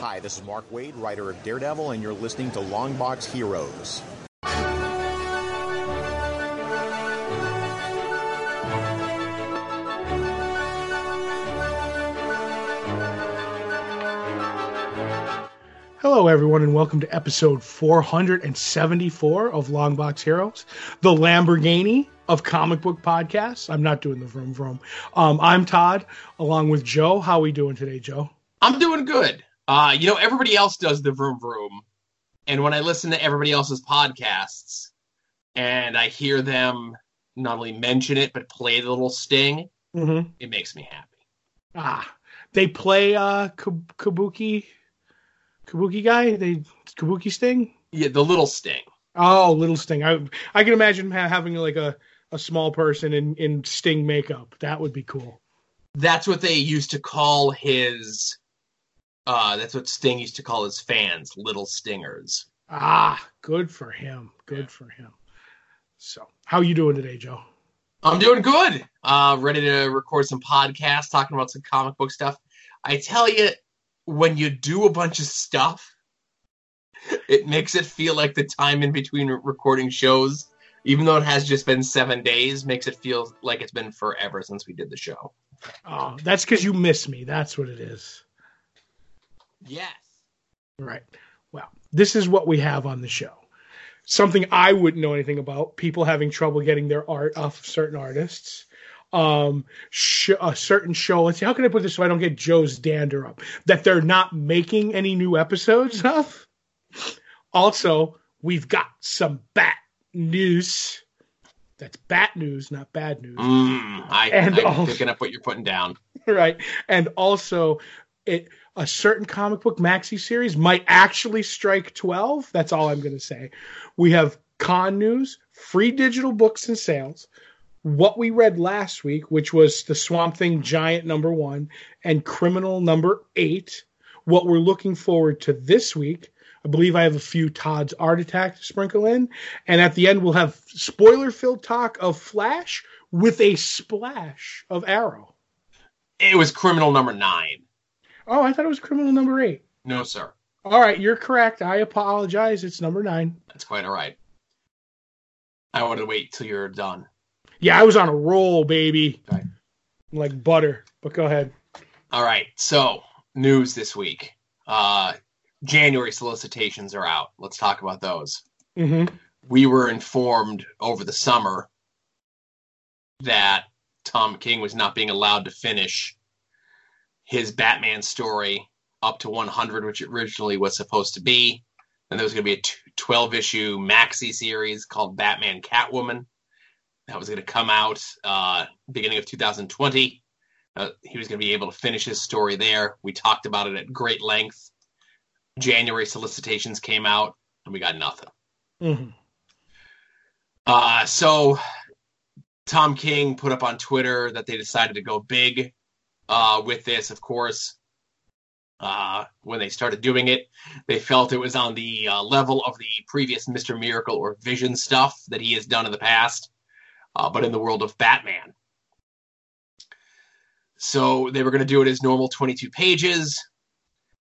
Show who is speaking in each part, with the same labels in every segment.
Speaker 1: Hi, this is Mark Waid, writer of Daredevil, and you're listening to Longbox Heroes.
Speaker 2: Hello, everyone, and welcome to episode 474 of Longbox Heroes, the Lamborghini of comic book podcasts. I'm not doing the vroom vroom. Um, I'm Todd, along with Joe. How are we doing today, Joe?
Speaker 3: I'm doing good. Uh, you know, everybody else does the vroom vroom, and when I listen to everybody else's podcasts, and I hear them not only mention it but play the little sting,
Speaker 2: Mm-hmm.
Speaker 3: it makes me happy.
Speaker 2: Ah, they play uh, Kabuki, Kabuki guy. They Kabuki Sting.
Speaker 3: Yeah, the little sting.
Speaker 2: Oh, little Sting. I I can imagine having like a, a small person in in Sting makeup. That would be cool.
Speaker 3: That's what they used to call his. Uh, that's what Sting used to call his fans, little stingers.
Speaker 2: Ah, good for him. Good for him. So, how you doing today, Joe?
Speaker 3: I'm doing good. Uh, ready to record some podcasts talking about some comic book stuff. I tell you, when you do a bunch of stuff, it makes it feel like the time in between recording shows, even though it has just been seven days, makes it feel like it's been forever since we did the show.
Speaker 2: Oh, that's because you miss me. That's what it is.
Speaker 3: Yes.
Speaker 2: Right. Well, this is what we have on the show. Something I wouldn't know anything about. People having trouble getting their art off of certain artists. Um, sh- a certain show. Let's see. How can I put this so I don't get Joe's dander up? That they're not making any new episodes of. Also, we've got some bat news. That's bat news, not bad news.
Speaker 3: Mm, I,
Speaker 2: And
Speaker 3: I'm
Speaker 2: also-
Speaker 3: picking up what you're putting down.
Speaker 2: right? And also, it a certain comic book maxi series might actually strike 12. That's all I'm going to say. We have con news, free digital books and sales, what we read last week, which was the Swamp Thing Giant number one and Criminal number eight. What we're looking forward to this week. I believe I have a few Todd's Art Attack to sprinkle in. And at the end, we'll have spoiler filled talk of Flash with a splash of Arrow.
Speaker 3: It was criminal number nine.
Speaker 2: Oh, I thought it was criminal number eight.
Speaker 3: No, sir.
Speaker 2: All right, you're correct. I apologize. It's number nine.
Speaker 3: That's quite all right. I want to wait till you're done.
Speaker 2: Yeah, I was on a roll, baby.
Speaker 3: Right.
Speaker 2: Like butter. But go ahead.
Speaker 3: All right. So, news this week. Uh, January solicitations are out. Let's talk about those.
Speaker 2: hmm
Speaker 3: We were informed over the summer that Tom King was not being allowed to finish his Batman story up to 100, which originally was supposed to be. And there was going to be a 12 issue maxi series called Batman Catwoman that was going to come out uh, beginning of 2020. Uh, he was going to be able to finish his story there. We talked about it at great length. January solicitations came out, and we got nothing.
Speaker 2: hmm
Speaker 3: Uh, so Tom King put up on Twitter that they decided to go big uh, with this. Of course, uh, when they started doing it, they felt it was on the uh, level of the previous Mister Miracle or Vision stuff that he has done in the past, uh, but in the world of Batman. So they were going to do it as normal 22 pages.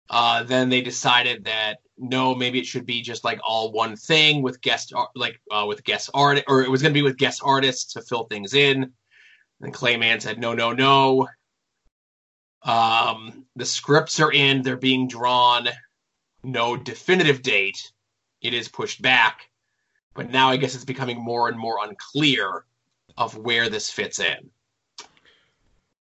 Speaker 3: Uh, then they decided that no, maybe it should be just like all one thing with guest like uh, with guest art, or it was going to be with guest artists to fill things in. And Clay Mann said no, no, no. Um, the scripts are in; they're being drawn. No definitive date. It is pushed back, but now I guess it's becoming more and more unclear of where this fits in.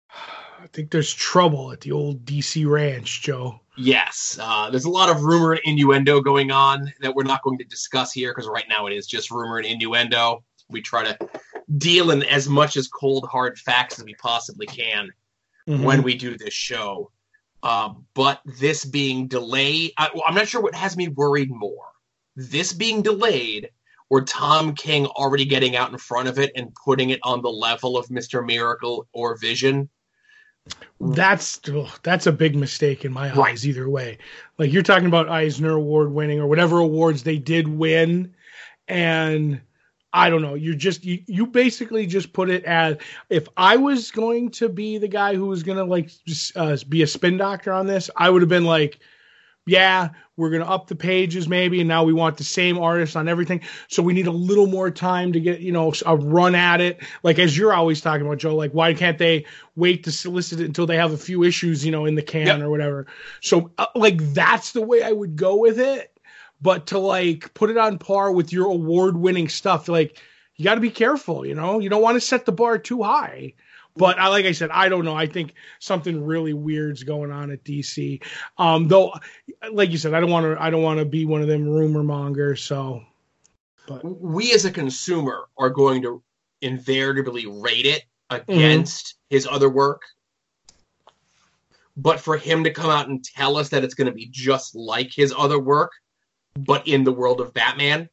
Speaker 2: I think there's trouble at the old DC ranch, Joe.
Speaker 3: Yes, uh, there's a lot of rumor and innuendo going on that we're not going to discuss here because right now it is just rumor and innuendo. We try to deal in as much as cold hard facts as we possibly can
Speaker 2: Mhm.
Speaker 3: when we do this show. Uh, but this being delayed, I, I'm not sure what has me worried more: this being delayed, or Tom King already getting out in front of it and putting it on the level of Mister Miracle or Vision.
Speaker 2: That's ugh, that's a big mistake in my
Speaker 3: Right.
Speaker 2: eyes. Either way, like you're talking about Eisner Award winning or whatever awards they did win, and I don't know. You're just you, you basically just put it as if I was going to be the guy who was gonna like uh, be a spin doctor on this, I would have been like, yeah, we're going to up the pages maybe, and now we want the same artist on everything. So we need a little more time to get, you know, a run at it. Like as you're always talking about, Joe, like why can't they wait to solicit it until they have a few issues, you know, in the can yep. or whatever? So uh, like that's the way I would go with it. But to like put it on par with your award winning stuff, like you got to be careful, you know, you don't want to set the bar too high. But I, like I said, I don't know. I think something really weird's going on at DC. Um, though, like you said, I don't want to. I don't want to be one of them rumor mongers. So,
Speaker 3: but we as a consumer are going to invariably rate it against mm-hmm. his other work. But for him to come out and tell us that it's going to be just like his other work, but in the world of Batman,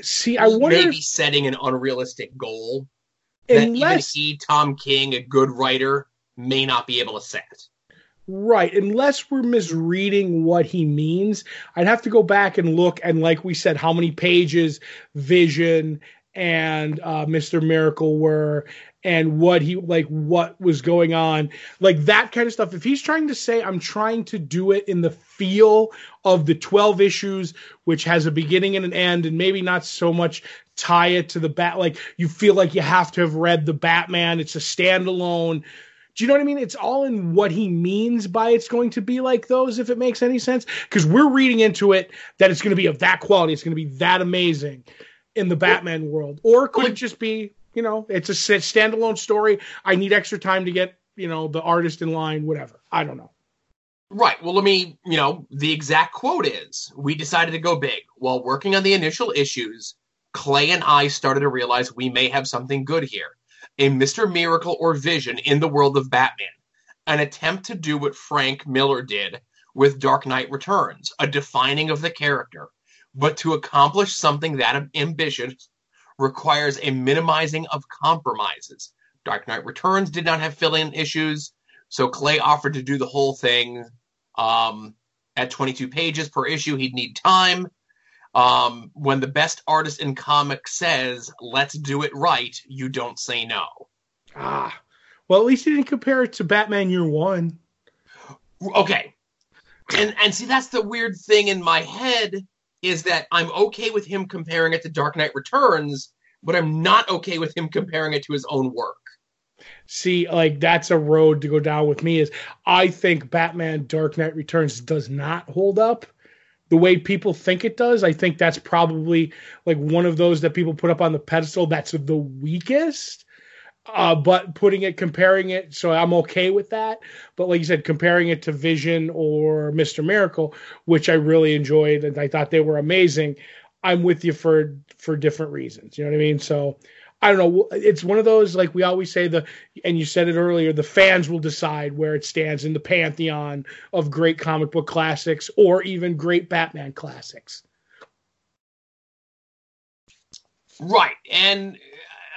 Speaker 2: see, I wonder
Speaker 3: maybe setting an unrealistic goal that unless, even he, Tom King, a good writer, may not be able to set.
Speaker 2: Right, unless we're misreading what he means, I'd have to go back and look and, like we said, how many pages Vision and uh, Mr. Miracle were, and what he like, what was going on, like that kind of stuff. If he's trying to say, "I'm trying to do it in the feel of the 12 issues, which has a beginning and an end, and maybe not so much tie it to the bat. Like you feel like you have to have read the Batman. It's a standalone. Do you know what I mean? It's all in what he means by it's going to be like those, if it makes any sense. Because we're reading into it that it's going to be of that quality. It's going to be that amazing in the Batman world. Or could it just be, you know, it's a standalone story. I need extra time to get, you know, the artist in line, whatever. I don't know.
Speaker 3: Right. Well, let me, you know, the exact quote is We decided to go big. While working on the initial issues, Clay and I started to realize we may have something good here. A Mr. Miracle or Vision in the world of Batman. An attempt to do what Frank Miller did with Dark Knight Returns, a defining of the character. But to accomplish something that ambitious requires a minimizing of compromises. Dark Knight Returns did not have fill in issues, so Clay offered to do the whole thing um, at 22 pages per issue. He'd need time. Um, when the best artist in comics says, let's do it right, you don't say no.
Speaker 2: Ah. Well, at least he didn't compare it to Batman Year One.
Speaker 3: Okay. And and see that's the weird thing in my head is that I'm okay with him comparing it to Dark Knight Returns, but I'm not okay with him comparing it to his own work.
Speaker 2: See, like that's a road to go down with me is I think Batman Dark Knight Returns does not hold up the way people think it does. I think that's probably like one of those that people put up on the pedestal that's the weakest. Uh, but putting it, comparing it, so I'm okay with that. But like you said, comparing it to Vision or Mister Miracle, which I really enjoyed and I thought they were amazing. I'm with you for for different reasons. You know what I mean? So I don't know. It's one of those like we always say the, and you said it earlier. The fans will decide where it stands in the pantheon of great comic book classics or even great Batman classics.
Speaker 3: Right, and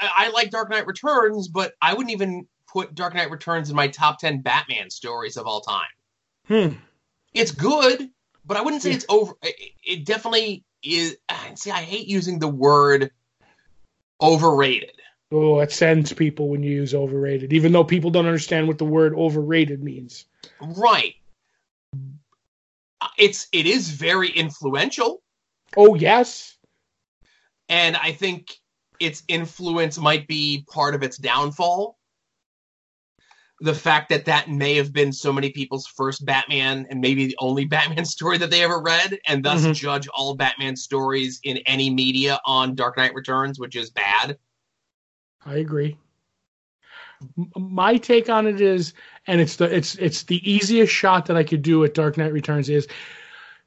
Speaker 3: I like Dark Knight Returns, but I wouldn't even put Dark Knight Returns in my top ten Batman stories of all time.
Speaker 2: Hmm.
Speaker 3: It's good, but I wouldn't say it's over. It definitely is. See, I hate using the word overrated.
Speaker 2: Oh, it sends people when you use overrated, even though people don't understand what the word overrated means.
Speaker 3: Right. It's it is very influential.
Speaker 2: Oh yes.
Speaker 3: And I think its influence might be part of its downfall. The fact that that may have been so many people's first Batman and maybe the only Batman story that they ever read, and thus mm-hmm. judge all Batman stories in any media on Dark Knight Returns, which is bad.
Speaker 2: I agree. My take on it is, and it's the it's it's the easiest shot that I could do at Dark Knight Returns is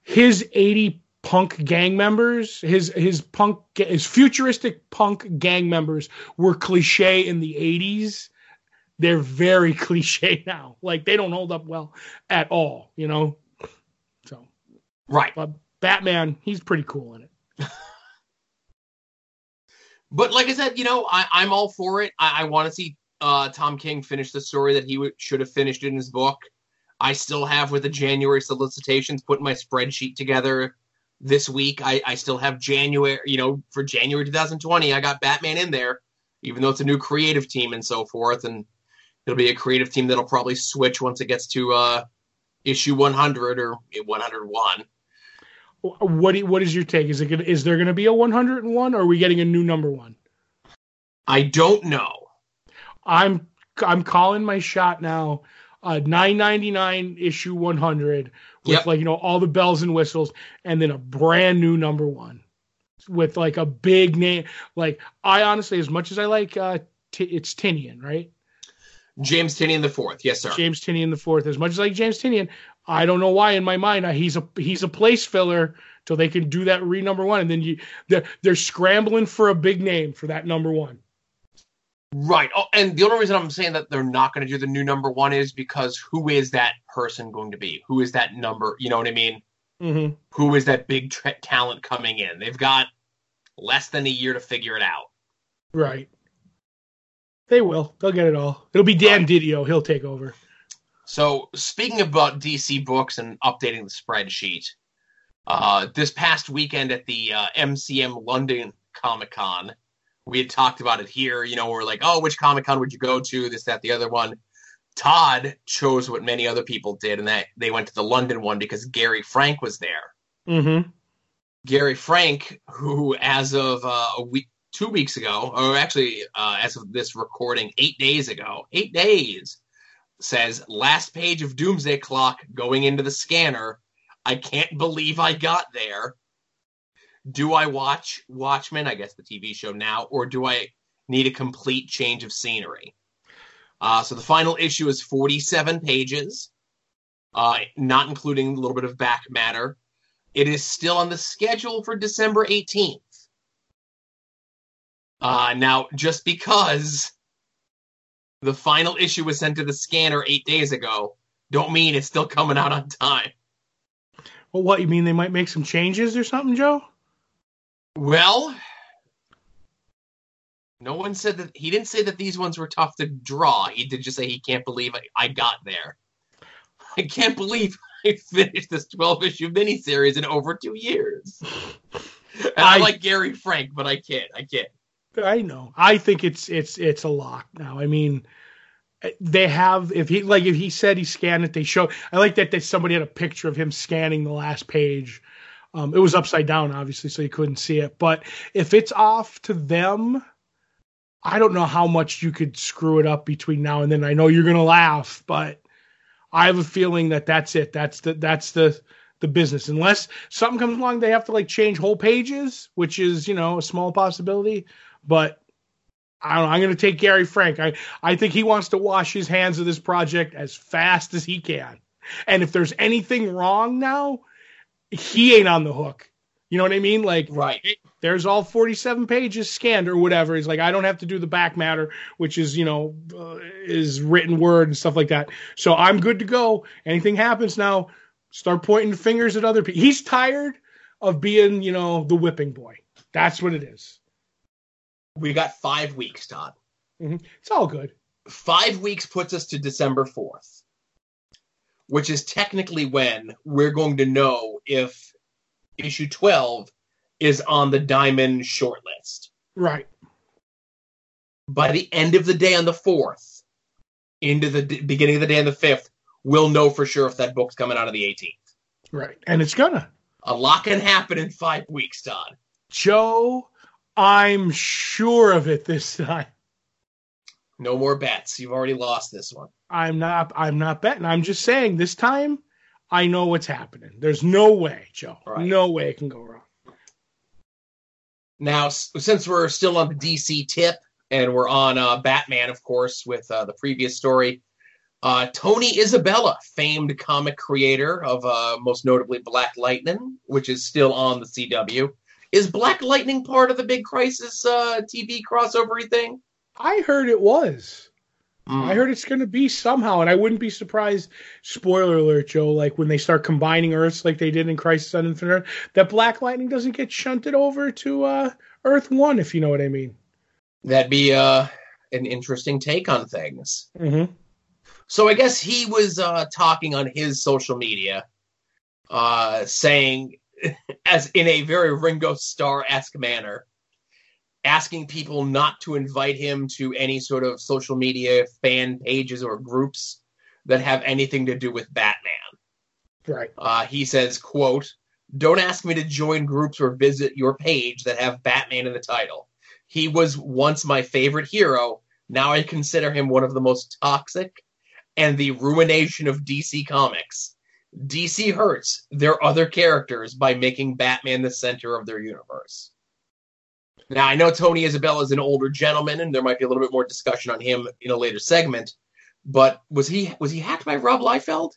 Speaker 2: his eighty punk gang members, his his punk his futuristic punk gang members were cliche in the eighties they're very cliche now. Like they don't hold up well at all, you know. So,
Speaker 3: right.
Speaker 2: But Batman, he's pretty cool in it.
Speaker 3: but like I said, you know, I, am all for it. I, I want to see uh, Tom King finish the story that he w- should have finished in his book. I still have with the January solicitations putting my spreadsheet together this week. I, I still have January, you know, for January 2020, I got Batman in there, even though it's a new creative team and so forth. And it'll be a creative team that'll probably switch once it gets to uh, issue 100 or 101.
Speaker 2: What what is your take? Is it gonna, is there going to be a 101 or are we getting a new number one?
Speaker 3: I don't know.
Speaker 2: I'm I'm calling my shot now. Uh, 9.99 issue 100 with
Speaker 3: Yep.
Speaker 2: like you know all the bells and whistles, and then a brand new number one with like a big name. Like I honestly, as much as I like, uh, T- it's Tynion, right?
Speaker 3: James Tynion the fourth. Yes, sir.
Speaker 2: James Tynion the fourth. As much as I like James Tynion, I don't know why in my mind uh, he's a he's a place filler till they can do that re number one, and then you they're they're scrambling for a big name for that number one.
Speaker 3: Right. Oh, and the only reason I'm saying that they're not going to do the new number one is because who is that person going to be? Who is that number? You know what I mean?
Speaker 2: Mm-hmm.
Speaker 3: Who is that big tra- talent coming in? They've got less than a year to figure it out.
Speaker 2: Right. They will. They'll get it all. It'll be Dan
Speaker 3: Right.
Speaker 2: DiDio. He'll take over.
Speaker 3: So, speaking about DC books and updating the spreadsheet, uh, this past weekend at the uh, MCM London Comic Con, we had talked about it here. You know, we're like, oh, which Comic Con would you go to? This, that, the other one. Todd chose what many other people did, and that they went to the London one because Gary Frank was there.
Speaker 2: Mm-hmm.
Speaker 3: Gary Frank, who as of uh, a week, two weeks ago, or actually uh, as of this recording, eight days ago, eight days, says last page of Doomsday Clock going into the scanner. I can't believe I got there. Do I watch Watchmen? I guess the TV show now, or do I need a complete change of scenery? Uh, so the final issue is 47 pages, uh, not including a little bit of back matter. It is still on the schedule for December 18th. Uh, now, just because the final issue was sent to the scanner eight days ago, don't mean it's still coming out on time.
Speaker 2: Well, what you mean? They might make some changes or something, Joe?
Speaker 3: Well, no one said that. He didn't say that these ones were tough to draw. He did just say he can't believe I, I got there. I can't believe I finished this 12 issue miniseries in over two years. And I,
Speaker 2: I-
Speaker 3: like Gary Frank, but I can't. I can't.
Speaker 2: I know. I think it's it's it's a lock now. I mean, they have if he like if he said he scanned it, they show. I like that that somebody had a picture of him scanning the last page. Um, it was upside down, obviously, so you couldn't see it. But if it's off to them, I don't know how much you could screw it up between now and then. I know you're gonna laugh, but I have a feeling that that's it. That's the that's the the business. Unless something comes along, they have to like change whole pages, which is you know a small possibility. But I don't know. I'm going to take Gary Frank. I, I think he wants to wash his hands of this project as fast as he can. And if there's anything wrong now, he ain't on the hook. You know what I mean? Like,
Speaker 3: Right.
Speaker 2: there's all 47 pages scanned or whatever. He's like, I don't have to do the back matter, which is, you know, uh, is written word and stuff like that. So I'm good to go. Anything happens now, start pointing fingers at other people. He's tired of being, you know, the whipping boy. That's what it is.
Speaker 3: We got five weeks, Todd.
Speaker 2: It's all good.
Speaker 3: Five weeks puts us to December 4th, which is technically when we're going to know if issue 12 is on the Diamond shortlist.
Speaker 2: Right.
Speaker 3: By the end of the day on the 4th, into the d- beginning of the day on the 5th, we'll know for sure if that book's coming out on the 18th.
Speaker 2: Right. And it's gonna.
Speaker 3: A lot can happen in five weeks, Todd.
Speaker 2: Joe, I'm sure of it this time.
Speaker 3: No more bets. You've already lost this one.
Speaker 2: I'm not I'm not betting. I'm just saying this time I know what's happening. There's no way, Joe.
Speaker 3: Right.
Speaker 2: No way it can go wrong.
Speaker 3: Now, since we're still on the DC tip and we're on uh, Batman, of course, with uh, the previous story, uh, Tony Isabella, famed comic creator of uh, most notably Black Lightning, which is still on the CW, is Black Lightning part of the Big Crisis uh, TV crossover thing?
Speaker 2: I heard it was.
Speaker 3: Mm.
Speaker 2: I heard it's going to be somehow, and I wouldn't be surprised. Spoiler alert, Joe! Like when they start combining Earths, like they did in Crisis on Infinite Earth, that Black Lightning doesn't get shunted over to uh, Earth One, if you know what I mean.
Speaker 3: That'd be uh, an interesting take on things.
Speaker 2: Mm-hmm.
Speaker 3: So I guess he was uh, talking on his social media, uh, saying, as in a very Ringo Starr esque manner, asking people not to invite him to any sort of social media fan pages or groups that have anything to do with Batman.
Speaker 2: Right.
Speaker 3: Uh, he says, "quote Don't ask me to join groups or visit your page that have Batman in the title. He was once my favorite hero. Now I consider him one of the most toxic and the ruination of DC Comics. DC hurts their other characters by making Batman the center of their universe." Now I know Tony Isabella is an older gentleman, and there might be a little bit more discussion on him in a later segment. But was he was he hacked by Rob Liefeld?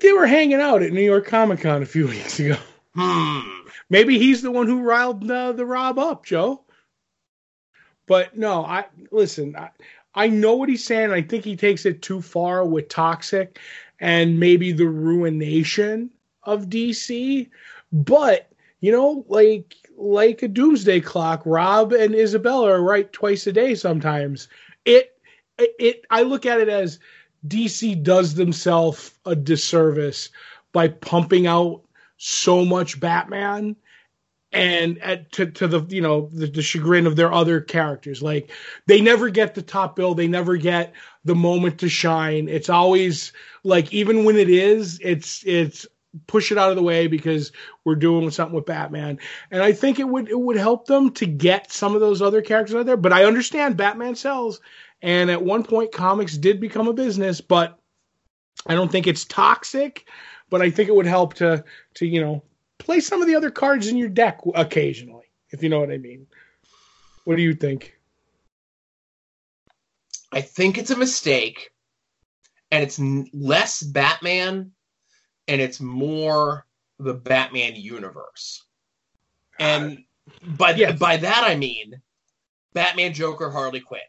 Speaker 2: They were hanging out at New York Comic Con a few weeks ago.
Speaker 3: Hmm.
Speaker 2: Maybe he's the one who riled uh, the Rob up, Joe. But no, I listen. I, I know what he's saying. I think he takes it too far with toxic and maybe the ruination of DC. But you know, like like a doomsday clock, Rob and Isabella are right twice a day sometimes. It it, it I look at it as DC does themselves a disservice by pumping out so much Batman and at to, to the you know the, the chagrin of their other characters. Like they never get the top bill. They never get the moment to shine. It's always like even when it is it's it's push it out of the way because we're doing something with Batman and I think it would it would help them to get some of those other characters out there but I understand Batman sells and at one point comics did become a business but I don't think it's toxic but I think it would help to to you know play some of the other cards in your deck occasionally, if you know what I mean. What do you think?
Speaker 3: I think it's a mistake, and it's less Batman, and it's more the Batman universe. And by
Speaker 2: yes.
Speaker 3: by that I mean Batman, Joker, Harley Quinn.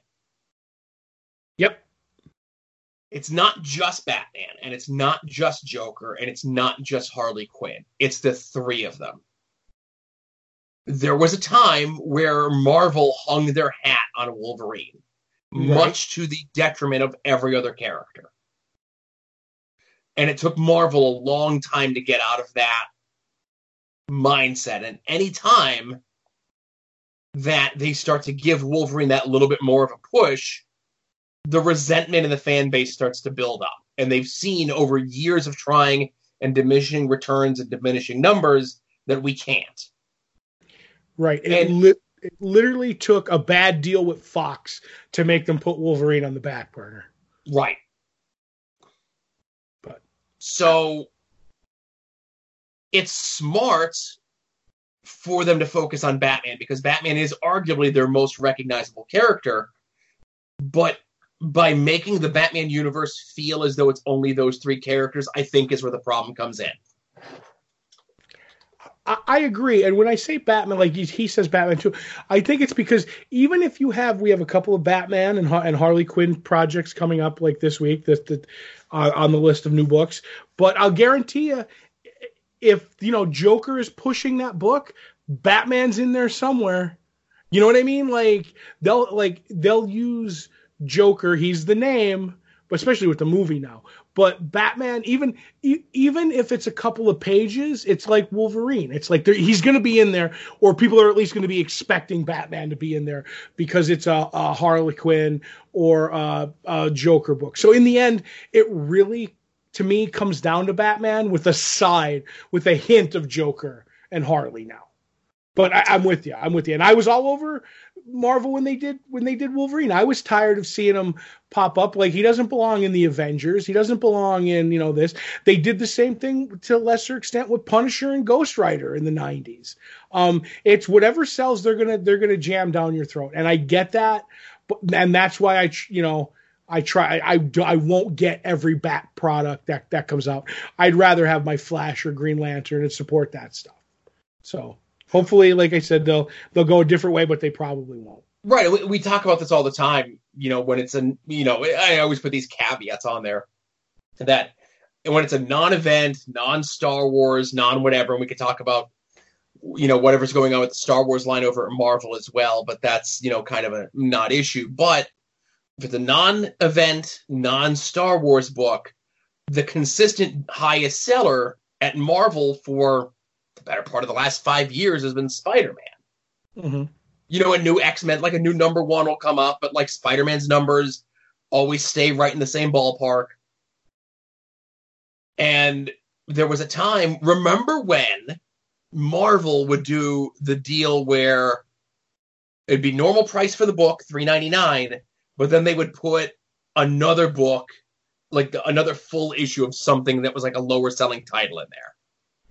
Speaker 2: Yep.
Speaker 3: It's not just Batman, and it's not just Joker, and it's not just Harley Quinn. It's the three of them. There was a time where Marvel hung their hat on Wolverine,
Speaker 2: Right.
Speaker 3: much to the detriment of every other character. And it took Marvel a long time to get out of that mindset. And any time that they start to give Wolverine that little bit more of a push, the resentment in the fan base starts to build up. And they've seen over years of trying and diminishing returns and diminishing numbers that we can't.
Speaker 2: Right. It,
Speaker 3: And-
Speaker 2: li- it literally took a bad deal with Fox to make them put Wolverine on the back burner.
Speaker 3: Right. So it's smart for them to focus on Batman because Batman is arguably their most recognizable character. But by making the Batman universe feel as though it's only those three characters, I think is where the problem comes in.
Speaker 2: I, agree. And when I say Batman, like he, he says Batman too, I think it's because even if you have, we have a couple of Batman and, and Harley Quinn projects coming up like this week that, that uh, on the list of new books. But I'll guarantee you, if you know Joker is pushing that book, Batman's in there somewhere. You know what I mean? Like they'll like they'll use Joker. He's the name, but especially with the movie now. But Batman, even even if it's a couple of pages, it's like Wolverine. It's like he's going to be in there, or people are at least going to be expecting Batman to be in there because it's a, a Harley Quinn or a, a Joker book. So in the end, it really, to me, comes down to Batman with a side, with a hint of Joker and Harley now. But I, I'm with you. I'm with you. And I was all over Marvel when they did when they did Wolverine. I was tired of seeing him pop up. Like he doesn't belong in the Avengers. He doesn't belong in you know this. They did the same thing to a lesser extent with Punisher and Ghost Rider in the '90s. Um, it's whatever sells, they're gonna they're gonna jam down your throat, and I get that. But and that's why I you know. I try. I, I won't get every Bat product that that comes out. I'd rather have my Flash or Green Lantern and support that stuff. So hopefully, like I said, they'll they'll go a different way, but they probably won't.
Speaker 3: Right. We, we talk about this all the time. You know, when it's a, you know, I always put these caveats on there that when it's a non-event, non-Star Wars, non-whatever, and we could talk about, you know, whatever's going on with the Star Wars line over at Marvel as well. But that's you know kind of a not issue. But if it's a non-event, non-Star Wars book, the consistent highest seller at Marvel for the better part of the last five years has been Spider-Man
Speaker 2: Mm-hmm.
Speaker 3: you know, a new X Men, like a new number one will come up, but like Spider Man's numbers always stay right in the same ballpark. And there was a time, remember when Marvel would do the deal where it'd be normal price for the book, three ninety nine, but then they would put another book, like another full issue of something that was like a lower selling title in there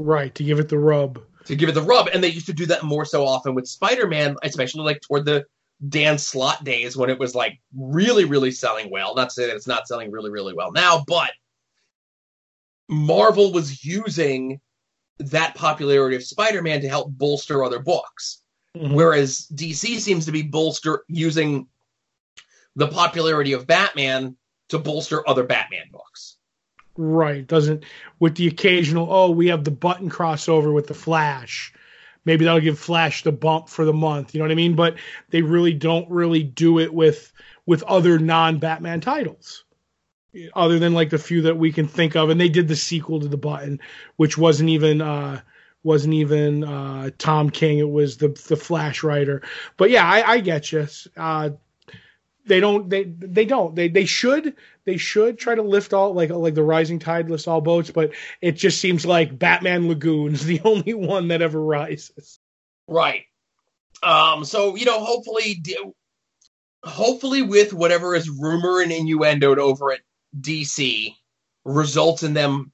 Speaker 2: Right, to give it the rub.
Speaker 3: to give it the rub. And they used to do that more so often with Spider Man, especially like toward the Dan Slott days when it was like really, really selling well. Not to say that it's not selling really, really well now, but Marvel was using that popularity of Spider Man to help bolster other books.
Speaker 2: Mhm.
Speaker 3: Whereas DC seems to be bolster using the popularity of Batman to bolster other Batman books.
Speaker 2: Right, doesn't with the occasional oh we have the button crossover with the Flash. Maybe that'll give Flash the bump for the month, you know what I mean? But they really don't really do it with with other non-Batman titles. Other than like the few that we can think of and they did the sequel to the button which wasn't even uh wasn't even uh Tom King, it was the the Flash writer. But yeah, I, I get you. Uh they don't they they don't they they should they should try to lift all like like the rising tide lifts all boats but it just seems like batman lagoon's the only one that ever rises
Speaker 3: Right. Um, so you know, hopefully, hopefully, with whatever is rumor and innuendoed over at DC, results in them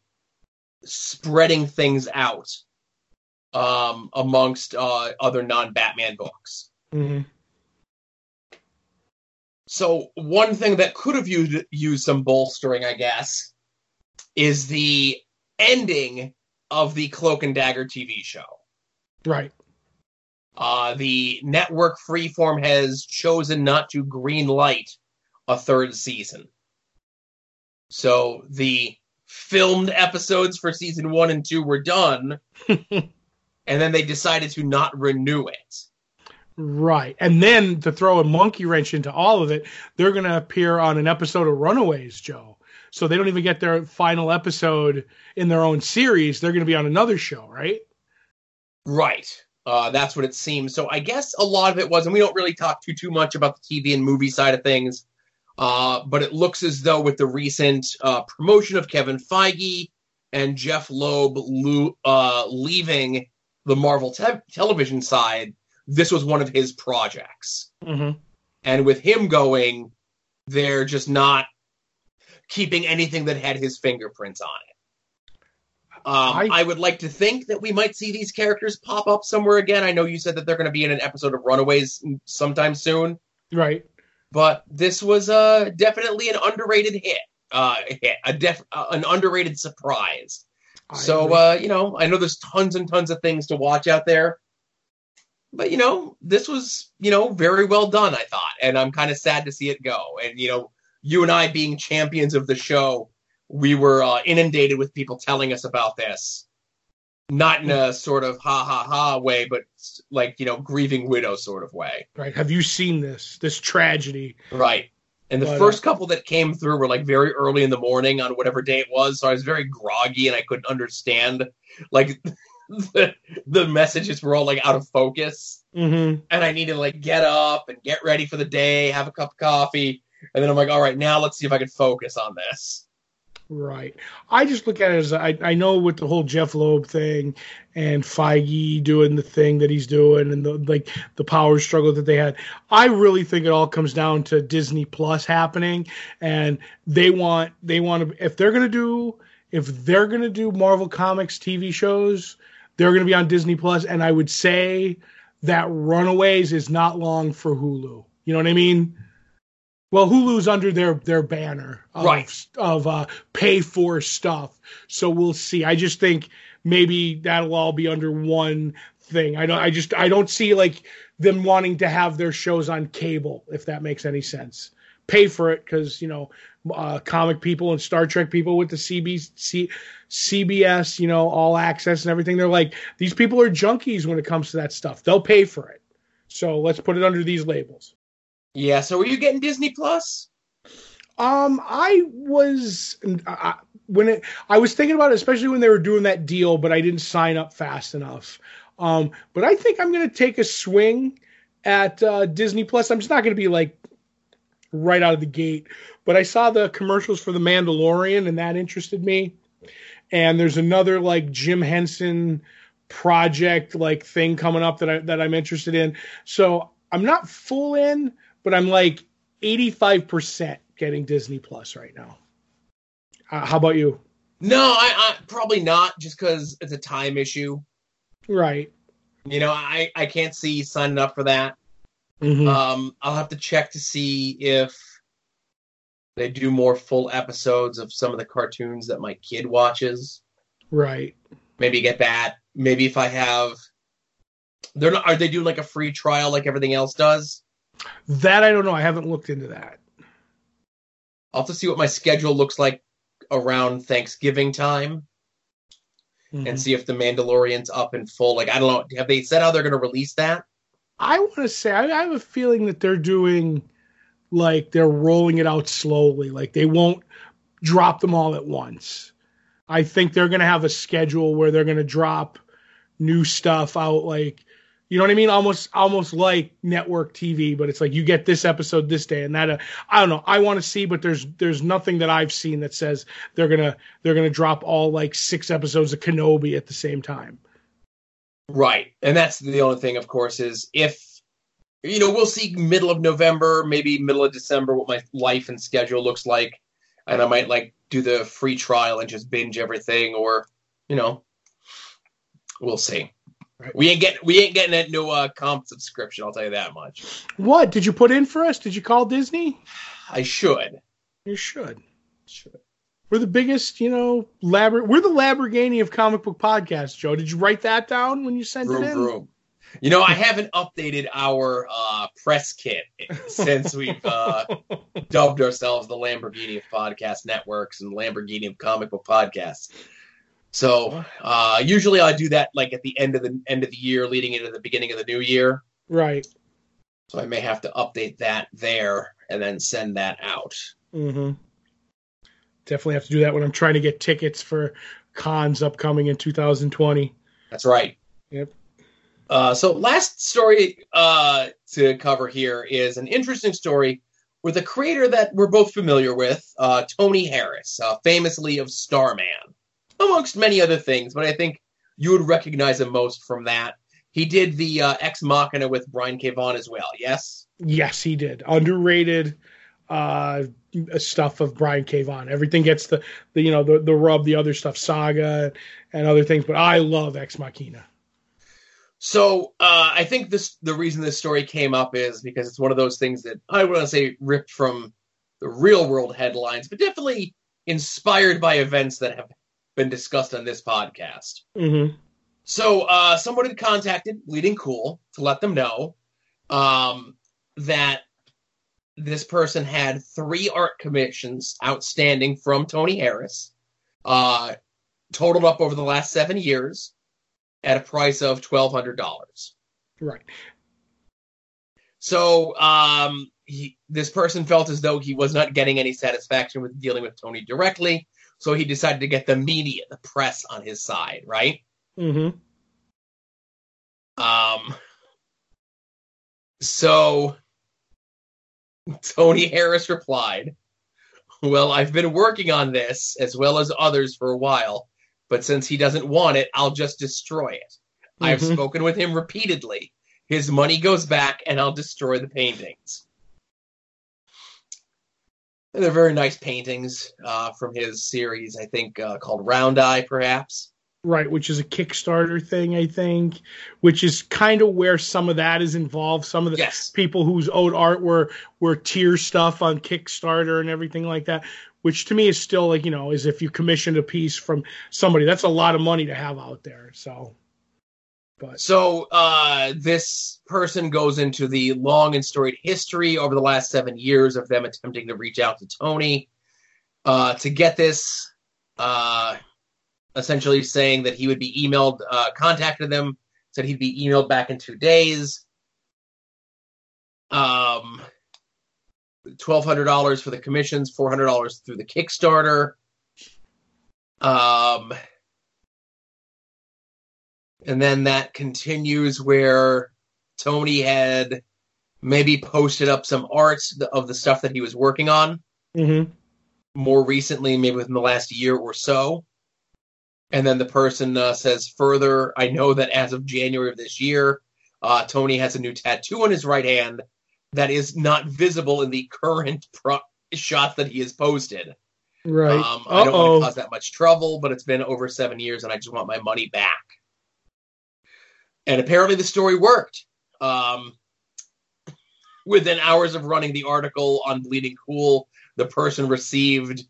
Speaker 3: spreading things out um, amongst uh, other non-Batman books.
Speaker 2: mm-hmm.
Speaker 3: So one thing that could have used used some bolstering, I guess, is the ending of the Cloak and Dagger TV show.
Speaker 2: right
Speaker 3: Uh, the network Freeform has chosen not to green light a third season. So the filmed episodes for season one and two were done, and then they decided to not renew it.
Speaker 2: Right and then to throw a monkey wrench into all of it they're going to appear on an episode of runaways joe so they don't even get their final episode in their own series they're going to be on another show right
Speaker 3: Right. Uh, that's what it seems. So I guess a lot of it was, and we don't really talk too too much about the TV and movie side of things. Uh, but it looks as though with the recent uh, promotion of Kevin Feige and Jeph Loeb lo- uh, leaving the Marvel te- television side, this was one of his projects.
Speaker 2: mm-hmm.
Speaker 3: And with him going, they're just not keeping anything that had his fingerprints on it. Um,
Speaker 2: I-
Speaker 3: I, would like to think that we might see these characters pop up somewhere again. I know you said that they're going to be in an episode of Runaways sometime soon,
Speaker 2: right
Speaker 3: but this was uh, definitely an underrated hit. Uh, hit a def- uh, an underrated surprise.
Speaker 2: I
Speaker 3: so uh, you know, I know there's tons and tons of things to watch out there, but you know, this was you know very well done. I thought, and I'm kind of sad to see it go. And you know, you and I being champions of the show, we were uh, inundated with people telling us about this, not in a sort of ha ha ha way, but like you know, grieving widow sort of way.
Speaker 2: right have you seen this this tragedy
Speaker 3: Right. And the
Speaker 2: But, uh,
Speaker 3: first couple that came through were like very early in the morning on whatever day it was, so I was very groggy and I couldn't understand like the, the messages were all like out of focus,
Speaker 2: mm-hmm.
Speaker 3: and I needed to like get up and get ready for the day, have a cup of coffee, and then I'm like, all right, now let's see if I can focus on this.
Speaker 2: Right. I just look at it as I, I know with the whole Jeph Loeb thing and Feige doing the thing that he's doing and the like the power struggle that they had. I really think it all comes down to Disney Plus happening and they want they want to if they're gonna do if they're gonna do Marvel Comics TV shows, they're gonna be on Disney Plus and I would say that Runaways is not long for Hulu. You know what I mean? Well, Hulu's under their their banner of,
Speaker 3: Right.
Speaker 2: of uh, pay for stuff, so we'll see. I just think maybe that'll all be under one thing. I don't. I just I don't see like them wanting to have their shows on cable, if that makes any sense. Pay for it because you know uh, comic people and Star Trek people with the CB, C, CBS, you know, all access and everything. They're like these people are junkies when it comes to that stuff. They'll pay for it. So let's put it under these labels.
Speaker 3: Yeah. So are you getting Disney Plus?
Speaker 2: Um, I was I, when it. I was thinking about it, especially when they were doing that deal, but I didn't sign up fast enough. Um, but I think I'm going to take a swing at uh, Disney Plus. I'm just not going to be like right out of the gate. But I saw the commercials for The Mandalorian, and that interested me. and there's another like Jim Henson project like thing coming up that I that I'm interested in. So I'm not full in, but I'm like 85% getting Disney Plus right now. Uh, how about you?
Speaker 3: No, I, I probably not, just because it's a time issue.
Speaker 2: Right.
Speaker 3: You know, I I can't see signing up for that.
Speaker 2: Mhm.
Speaker 3: Um, I'll have to check to see if they do more full episodes of some of the cartoons that my kid watches.
Speaker 2: right.
Speaker 3: Maybe get that. Maybe if I have, they're not. Are they doing like a free trial like everything else does?
Speaker 2: That I don't know. I haven't looked into that.
Speaker 3: I'll have to see what my schedule looks like around Thanksgiving time
Speaker 2: Mhm.
Speaker 3: and see if the Mandalorian's up in full. Like I don't know. Have they said how they're going to release that?
Speaker 2: I want to say I, I have a feeling that they're doing like they're rolling it out slowly. Like they won't drop them all at once. I think they're going to have a schedule where they're going to drop new stuff out like you know what I mean almost almost like network TV but it's like you get this episode this day and that uh, I don't know I want to see but there's there's nothing that I've seen that says they're going to they're to drop all like 6 episodes of Kenobi at the same time.
Speaker 3: Right. And that's the only thing, of course, is if, you know, we'll see middle of November, maybe middle of December, what my life and schedule looks like. And I might like do the free trial and just binge everything or, you know, we'll see.
Speaker 2: Right.
Speaker 3: We ain't getting we ain't getting that new uh, comp subscription. I'll tell you that much.
Speaker 2: What did you put in for us? Did you call Disney?
Speaker 3: I should.
Speaker 2: You should.
Speaker 3: Should.
Speaker 2: We're the biggest, you know, Labor- we're the Lamborghini of comic book podcasts, Joe. Did you write that down when you sent
Speaker 3: Vroom,
Speaker 2: it in?
Speaker 3: vroom. You know, I haven't updated our uh, press kit since we've uh, dubbed ourselves the Lamborghini of podcast networks and Lamborghini of comic book podcasts. So uh, usually I do that like at the end of the end of the year, leading into the beginning of the new year.
Speaker 2: Right.
Speaker 3: So I may have to update that there and then send that out.
Speaker 2: Mm-hmm. Definitely have to do that when I'm trying to get tickets for cons upcoming in 2020.
Speaker 3: That's right.
Speaker 2: Yep.
Speaker 3: Uh, so last story uh, to cover here is an interesting story with a creator that we're both familiar with, uh, Tony Harris, uh, famously of Starman, amongst many other things. But I think you would recognize him most from that. He did the uh, Ex Machina with Brian K. Vaughan as well. Yes.
Speaker 2: Yes, he did. Underrated uh stuff of Brian K. Vaughan. Everything gets the, the you know the the rub, the other stuff, Saga and other things. But I love Ex Machina.
Speaker 3: So uh, I think this the reason this story came up is because it's one of those things that I want to say ripped from the real world headlines, but definitely inspired by events that have been discussed on this podcast.
Speaker 2: Mm-hmm.
Speaker 3: So uh, someone had contacted Bleeding Cool to let them know um, that this person had three art commissions outstanding from Tony Harris, uh, totaled up over the last seven years at a price of twelve hundred dollars.
Speaker 2: Right.
Speaker 3: So um, he, this person felt as though he was not getting any satisfaction with dealing with Tony directly, so he decided to get the media, the press, on his side. Right.
Speaker 2: Mm-hmm.
Speaker 3: Um, so Tony Harris replied, Well, I've been working on this as well as others for a while, but since he doesn't want it, I'll just destroy it. I've
Speaker 2: Mhm.
Speaker 3: spoken with him repeatedly. His money goes back and I'll destroy the paintings. And they're very nice paintings uh, from his series, I think, uh, called Round Eye, perhaps.
Speaker 2: Right, which is a Kickstarter thing, I think, which is kind of where some of that is involved. Some of the
Speaker 3: Yes.
Speaker 2: people whose owed art were were tier stuff on Kickstarter and everything like that, which to me is still like you know, is if you commissioned a piece from somebody, that's a lot of money to have out there. So, but
Speaker 3: So uh, this person goes into the long and storied history over the last seven years of them attempting to reach out to Tony uh, to get this, uh, essentially saying that he would be emailed, uh, contacted them, said he'd be emailed back in two days. Um, twelve hundred dollars for the commissions, four hundred dollars through the Kickstarter. Um, and then that continues where Tony had maybe posted up some art of the stuff that he was working on
Speaker 2: mhm.
Speaker 3: more recently, maybe within the last year or so. And then the person uh, says further, I know that as of January of this year, uh, Tony has a new tattoo on his right hand that is not visible in the current pro- shots that he has posted.
Speaker 2: Right.
Speaker 3: Um, I don't want to cause that much trouble, but it's been over seven years, and I just want my money back. And apparently, the story worked. Um, within hours of running the article on Bleeding Cool, the person received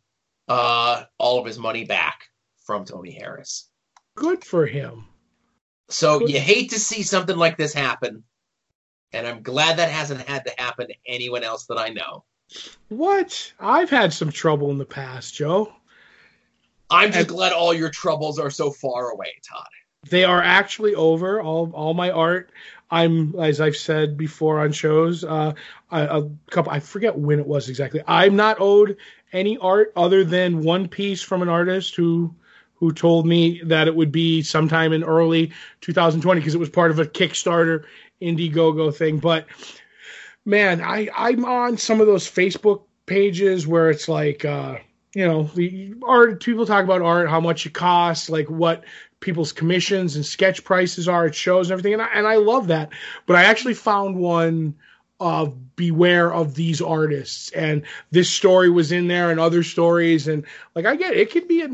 Speaker 3: uh, all of his money back from Tony Harris.
Speaker 2: Good for him.
Speaker 3: So
Speaker 2: Good.
Speaker 3: you hate to see something like this happen, and I'm glad that hasn't had to happen to anyone else that I know.
Speaker 2: What? I've had some trouble in the past, Joe.
Speaker 3: I'm just
Speaker 2: And-
Speaker 3: glad all your troubles are so far away, Todd.
Speaker 2: They are actually over. All all my art. I'm as I've said before on shows. Uh, a, a couple. I forget when it was exactly. I'm not owed any art other than one piece from an artist who who told me that it would be sometime in early 2020 because it was part of a Kickstarter Indiegogo thing. But man, I I'm on some of those Facebook pages where it's like uh, you know the art people talk about art, how much it costs, like what people's commissions and sketch prices are at shows and everything, and I, and I love that. But I actually found one of beware of these artists, and this story was in there, and other stories, and like I get it, it could be a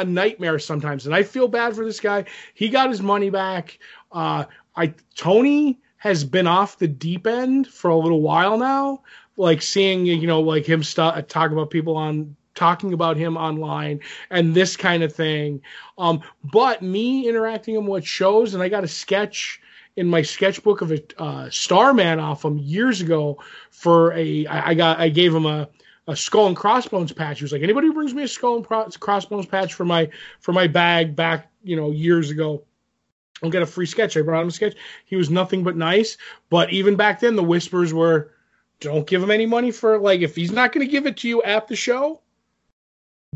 Speaker 2: a nightmare sometimes, and I feel bad for this guy. He got his money back. Uh, I Tony has been off the deep end for a little while now. Like seeing you know like him st- talk about people on talking about him online and this kind of thing. Um, but me interacting him with shows, and I got a sketch in my sketchbook of a uh, Starman off him years ago for a. I, I got I gave him a a skull and crossbones patch. He was like, anybody who brings me a skull and pro- crossbones patch for my for my bag back, you know, years ago, I'll get a free sketch. I brought him a sketch. He was nothing but nice. But even back then, the whispers were, don't give him any money for like if he's not going to give it to you at the show,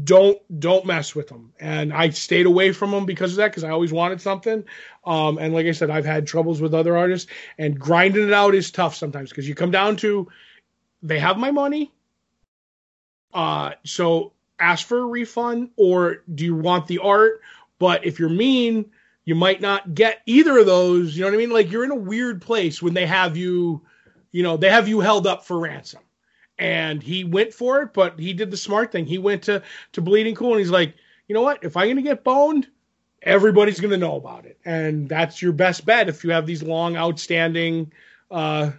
Speaker 2: don't don't mess with him. And I stayed away from him because of that because I always wanted something. Um, and like I said, I've had troubles with other artists, and grinding it out is tough sometimes because you come down to they have my money. Uh, so ask for a refund, or do you want the art? But if you're mean, you might not get either of those. You know what I mean? Like you're in a weird place when they have you, you know, they have you held up for ransom. And he went for it, but he did the smart thing. He went to to Bleeding Cool, and he's like, you know what? If I'm gonna get boned, everybody's gonna know about it, and that's your best bet if you have these long outstanding, uh,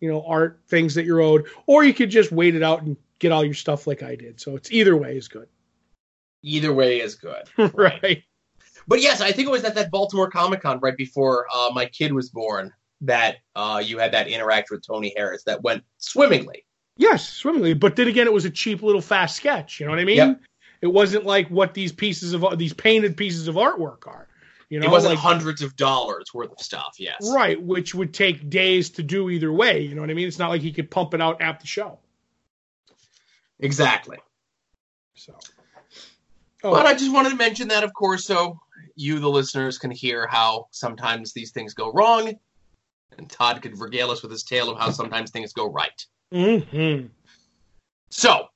Speaker 2: you know, art things that you're owed, or you could just wait it out and get all your stuff like I did. So it's either way is good,
Speaker 3: Either way is good.
Speaker 2: right?
Speaker 3: But yes, I think it was at that Baltimore Comic Con right before uh, my kid was born that uh, you had that interaction with Tony Harris that went swimmingly.
Speaker 2: Yes, swimmingly. But then again, it was a cheap little fast sketch. You know what I mean?
Speaker 3: Yep.
Speaker 2: It wasn't like what these pieces of these painted pieces of artwork are. You know,
Speaker 3: it wasn't
Speaker 2: like,
Speaker 3: hundreds of dollars worth of stuff. Yes,
Speaker 2: right, which would take days to do either way. You know what I mean? It's not like he could pump it out at the show.
Speaker 3: Exactly.
Speaker 2: So, oh,
Speaker 3: But I just wanted to mention that, of course, so you, the listeners, can hear how sometimes these things go wrong, and Todd could regale us with his tale of how sometimes things go right.
Speaker 2: hmm
Speaker 3: So,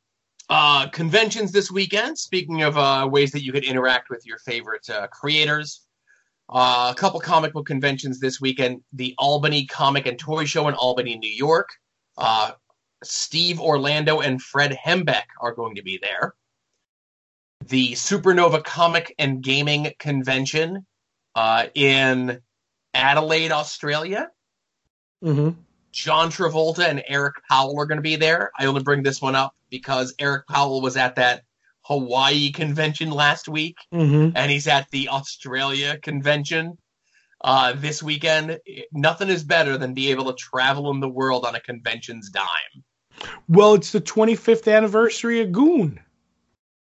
Speaker 3: uh, conventions this weekend. Speaking of uh, ways that you could interact with your favorite uh, creators, uh, a couple comic book conventions this weekend. The Albany Comic and Toy Show in Albany, New York. Steve Orlando and Fred Hembeck are going to be there. The Supanova Comic and Gaming Convention uh, in Adelaide, Australia.
Speaker 2: hmm
Speaker 3: John Travolta and Eric Powell are going to be there. I only bring this one up because Eric Powell was at that Hawaii convention last week,
Speaker 2: hmm
Speaker 3: and he's at the Australia convention uh, this weekend. Nothing is better than be able to travel in the world on a convention's dime.
Speaker 2: Well, it's the 25th anniversary of Goon.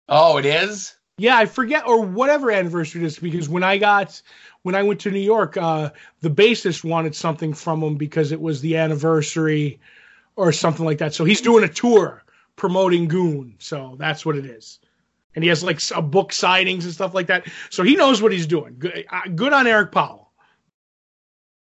Speaker 3: Oh, it is.
Speaker 2: Yeah, I forget or whatever anniversary it is because when I got when I went to New York, uh, the bassist wanted something from him because it was the anniversary or something like that. So he's doing a tour promoting Goon. So that's what it is. And he has like a book signings and stuff like that. So he knows what he's doing. Good, uh, good on Eric Powell.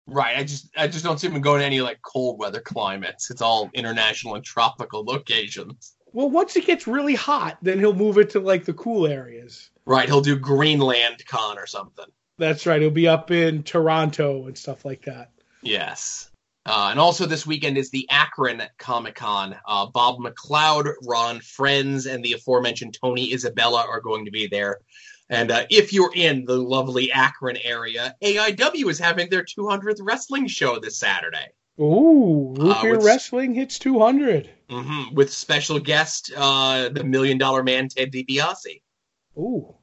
Speaker 3: Right. I just I just don't see him going to any like cold weather climates. It's all international and tropical locations.
Speaker 2: Well, once it gets really hot, then he'll move it to like the cool areas.
Speaker 3: Right, he'll do Greenland Con or something.
Speaker 2: That's right. He'll be up in Toronto and stuff like that.
Speaker 3: Yes. Uh, and also this weekend is the Akron Comic Con. Uh, Bob McLeod, Ron Frenz, and the aforementioned Tony Isabella are going to be there. And uh, if you're in the lovely Akron area, AIW is having their 200th wrestling show this Saturday.
Speaker 2: Ooh, Root
Speaker 3: Uh,
Speaker 2: Beer
Speaker 3: with-
Speaker 2: Wrestling hits 200.
Speaker 3: hmm With special guest, uh, the Million Dollar Man, Ted DiBiase.
Speaker 2: Ooh.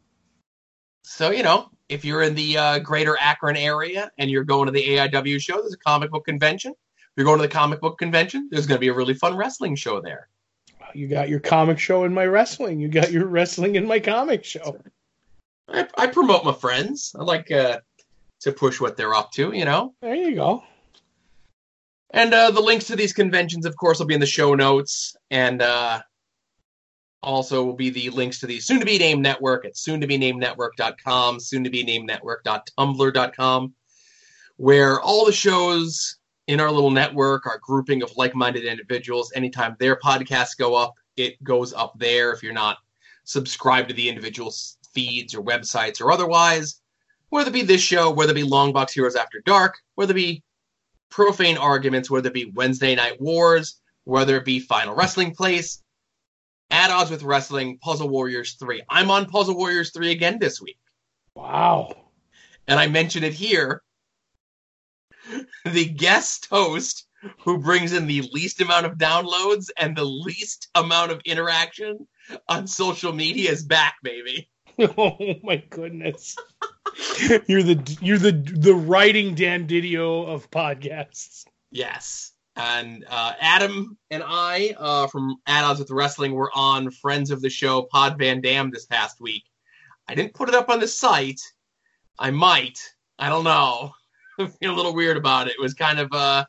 Speaker 3: So, you know, if you're in the uh, greater Akron area and you're going to the AIW show, there's a comic book convention. If you're going to the comic book convention, there's going to be a really fun wrestling show there.
Speaker 2: You got your comic show in my wrestling. You got your wrestling in my comic show.
Speaker 3: I, I promote my friends. I like uh, to push what they're up to, you know.
Speaker 2: There you go.
Speaker 3: And uh, the links to these conventions, of course, will be in the show notes, and uh, also will be the links to the soon-to-be named network at soon-to-be-named-network.com, soon-to-be-named-network.tumblr.com, where all the shows in our little network, our grouping of like-minded individuals, anytime their podcasts go up, it goes up there. If you're not subscribed to the individual s- feeds or websites or otherwise, whether it be this show, whether it be Long Box Heroes After Dark, whether it be profane arguments, whether it be Wednesday Night Wars, whether it be Final Wrestling Place, At Odds with Wrestling, Puzzle Warriors 3. I'm on Puzzle Warriors 3 again this week,
Speaker 2: Wow.
Speaker 3: and I mention it here. The guest host who brings in the least amount of downloads and the least amount of interaction on social media is back, baby.
Speaker 2: Oh my goodness. you're the you're the the writing Dan DiDio of podcasts.
Speaker 3: Yes. And uh, Adam and I uh, from At Odds with Wrestling were on Friends of the Show Pod Van Dam this past week. I didn't put it up on the site. I might. I don't know. I feel a little weird about it. It was kind of uh,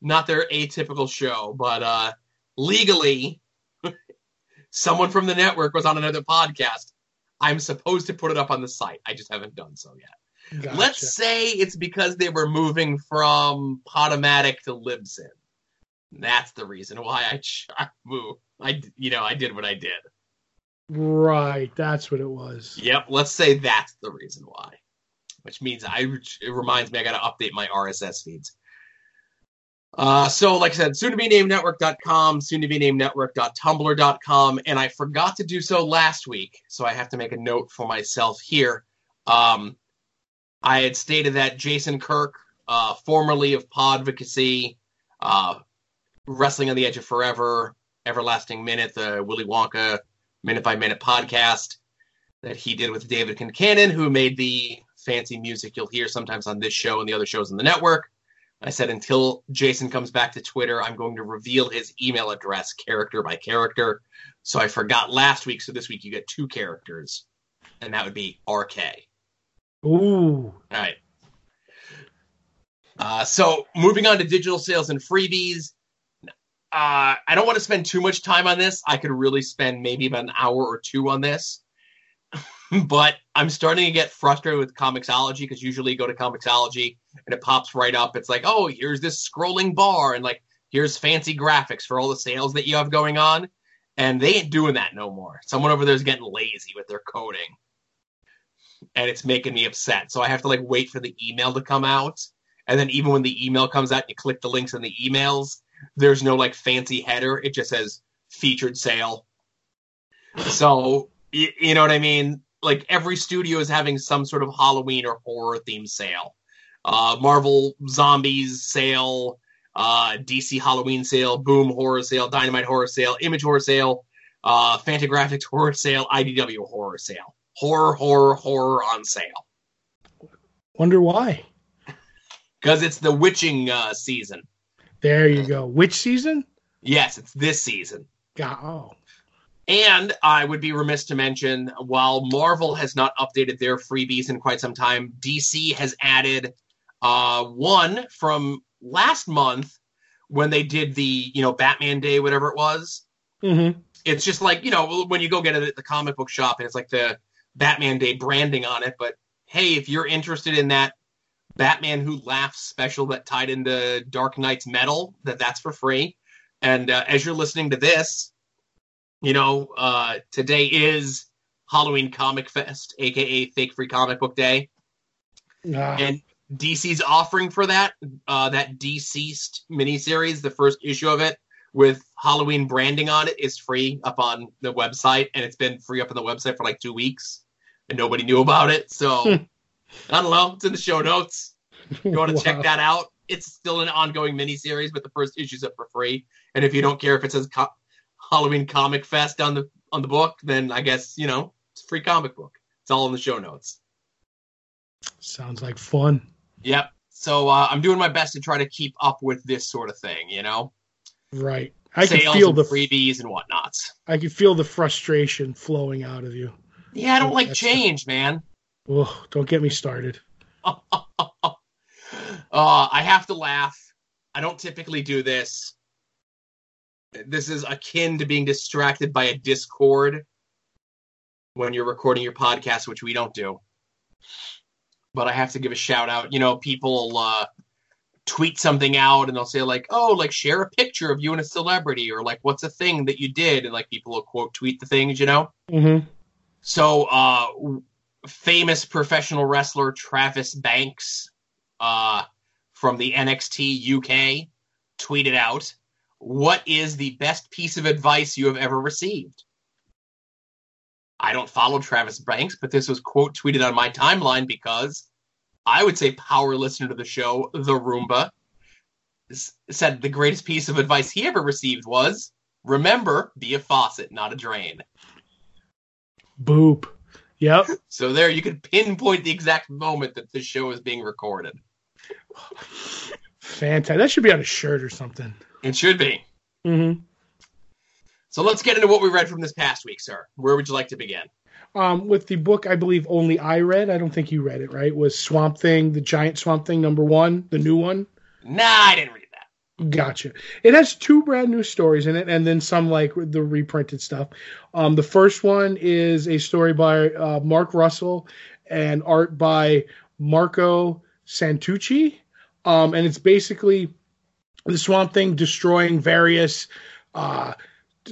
Speaker 3: not their atypical show, but uh, legally, someone from the network was on another podcast. I'm supposed to put it up on the site. I just haven't done so yet.
Speaker 2: Gotcha.
Speaker 3: Let's say it's because they were moving from Podomatic to Libsyn. That's the reason why I, moved. I, you know, I did what I did.
Speaker 2: Right, that's what it was.
Speaker 3: Yep, let's say that's the reason why. Which means I, it reminds me I got to update my RSS feeds. Uh, so, like I said, soon to be named network.com, soon to be named network.tumblr.com, and I forgot to do so last week, so I have to make a note for myself here. Um, I had stated that Jason Kirk, uh, formerly of Podvocacy, uh, Wrestling on the Edge of Forever, Everlasting Minute, the Willy Wonka minute by minute podcast that he did with David Kincannon, who made the fancy music you'll hear sometimes on this show and the other shows on the network. I said until Jason comes back to Twitter, I'm going to reveal his email address character by character. So I forgot last week, so this week you get two characters, and that would be RK.
Speaker 2: Ooh.
Speaker 3: All right. Uh, so moving on to digital sales and freebies. Uh, I don't want to spend too much time on this. I could really spend maybe about an hour or two on this. but I'm starting to get frustrated with Comixology because usually you go to Comixology and it pops right up. It's like, oh, here's this scrolling bar and like here's fancy graphics for all the sales that you have going on. And they ain't doing that no more. Someone over there is getting lazy with their coding. And it's making me upset. So I have to like wait for the email to come out. And then even when the email comes out, you click the links in the emails. There's no like fancy header. It just says featured sale. So y- you know what I mean? Like every studio is having some sort of Halloween or horror theme sale. Uh, Marvel Zombies sale, uh, DC Halloween sale, Boom horror sale, Dynamite horror sale, Image horror sale, uh, Fantagraphics horror sale, IDW horror sale. Horror, horror, horror on sale.
Speaker 2: Wonder why.
Speaker 3: Because it's the witching uh, season.
Speaker 2: There you go. Witch season?
Speaker 3: Yes, it's this season.
Speaker 2: Got oh.
Speaker 3: And I would be remiss to mention, while Marvel has not updated their freebies in quite some time, DC has added uh, one from last month when they did the, you know, Batman Day, whatever it was.
Speaker 2: Mm-hmm.
Speaker 3: It's just like, you know, when you go get it at the comic book shop and it's like the Batman Day branding on it. But hey, if you're interested in that Batman Who Laughs special that tied into Dark Knight's metal, that that's for free. And uh, as you're listening to this, you know, uh, today is Halloween Comic Fest, aka Fake Free Comic Book Day,
Speaker 2: Ah,
Speaker 3: and DC's offering for that uh, that DCeased miniseries, the first issue of it with Halloween branding on it, is free up on the website, and it's been free up on the website for like two weeks, and nobody knew about it. So. I don't know. It's in the show notes. You want to
Speaker 2: wow.
Speaker 3: check that out? It's still an ongoing miniseries, but the first issue's up for free. And if you don't care if it says co- Halloween Comic Fest on the on the book, then I guess you know it's a free comic book. It's all in the show notes.
Speaker 2: Sounds like fun.
Speaker 3: Yep. So uh, I'm doing my best to try to keep up with this sort of thing. You know,
Speaker 2: Right. I can feel the
Speaker 3: freebies and whatnots.
Speaker 2: I can feel the frustration flowing out of you.
Speaker 3: Yeah, I don't like
Speaker 2: That's-
Speaker 3: change, man.
Speaker 2: Oh, don't get me started.
Speaker 3: uh, I have to laugh. I don't typically do this. This is akin to being distracted by a Discord when you're recording your podcast, which we don't do. But I have to give a shout out. You know, people uh, tweet something out and they'll say, like, oh, like share a picture of you and a celebrity, or like, what's a thing that you did? And like, people will quote tweet the things, you know?
Speaker 2: Mm-hmm.
Speaker 3: So, uh, famous professional wrestler Travis Banks uh, from the NXT UK tweeted out, What is the best piece of advice you have ever received? I don't follow Travis Banks, but this was quote tweeted on my timeline because I would say power listener to the show, The Roomba, said the greatest piece of advice he ever received was remember, be a faucet, not a drain.
Speaker 2: Boop. Yep.
Speaker 3: So there, you can pinpoint the exact moment that this show is being recorded.
Speaker 2: Fantastic. That should be on a shirt or something.
Speaker 3: It should be.
Speaker 2: Mm-hmm.
Speaker 3: So let's get into what we read from this past week, sir. Where would you like to begin?
Speaker 2: Um, with the book, I believe only I read. I don't think you read it, right? Was Swamp Thing, the Giant Swamp Thing, number one, the new one.
Speaker 3: Nah, I didn't read that.
Speaker 2: Gotcha. It has two brand new stories in it, and then some like the reprinted stuff. Um, the first one is a story by uh, Mark Russell and art by Marco Santucci, um, and it's basically the Swamp Thing destroying various uh,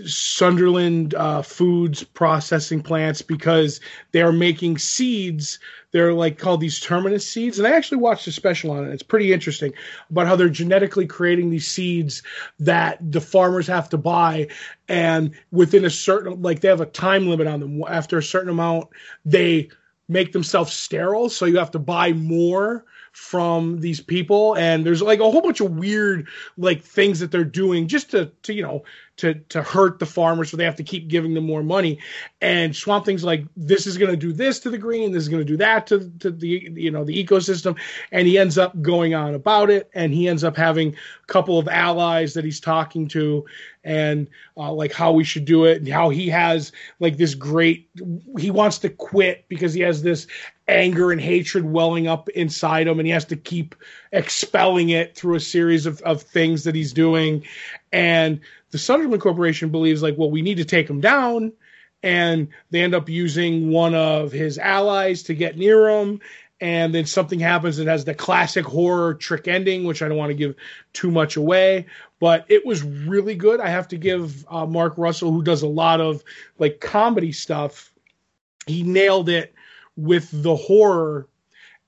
Speaker 2: Sunderland uh, foods processing plants because they're making seeds. They're like called these terminus seeds, and I actually watched a special on it. It's pretty interesting about how they're genetically creating these seeds that the farmers have to buy, and within a certain like they have a time limit on them. After a certain amount, they make themselves sterile, so you have to buy more from these people and there's like a whole bunch of weird like things that they're doing just to to you know to to hurt the farmers so they have to keep giving them more money. And swamp things like this is going to do this to the green this is going to do that to to the you know the ecosystem and he ends up going on about it and he ends up having a couple of allies that he's talking to and uh, like how we should do it and how he has like this great he wants to quit because he has this anger and hatred welling up inside him and he has to keep expelling it through a series of, of things that he's doing. And the Sunderland Corporation believes like well we need to take him down. And they end up using one of his allies to get near him. And then something happens that has the classic horror trick ending which I don't want to give too much away. But it was really good. I have to give uh, Mark Russell who does a lot of like comedy stuff he nailed it with the horror.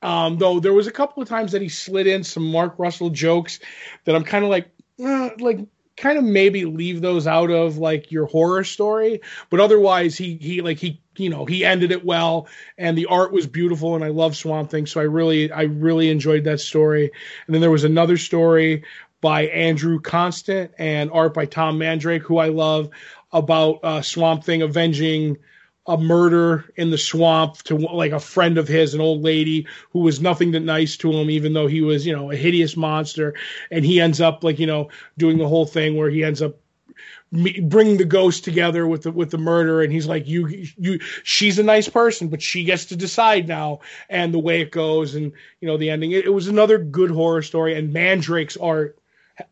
Speaker 2: Um, though there was a couple of times that he slid in some Mark Russell jokes that I'm kind of like, eh, like kind of maybe leave those out of like your horror story. But otherwise, he he like he you know he ended it well, and the art was beautiful, and I love Swamp Thing, so I really I really enjoyed that story. And then there was another story by Andrew Constant and art by Tom Mandrake, who I love, about uh, Swamp Thing avenging a murder in the swamp to like a friend of his, an old lady who was nothing but nice to him, even though he was, you know, a hideous monster. And he ends up like, you know, doing the whole thing where he ends up bringing the ghost together with the with the murder. And he's like, you you, she's a nice person, but she gets to decide now, and the way it goes, and you know, the ending. It, it was another good horror story, and Mandrake's art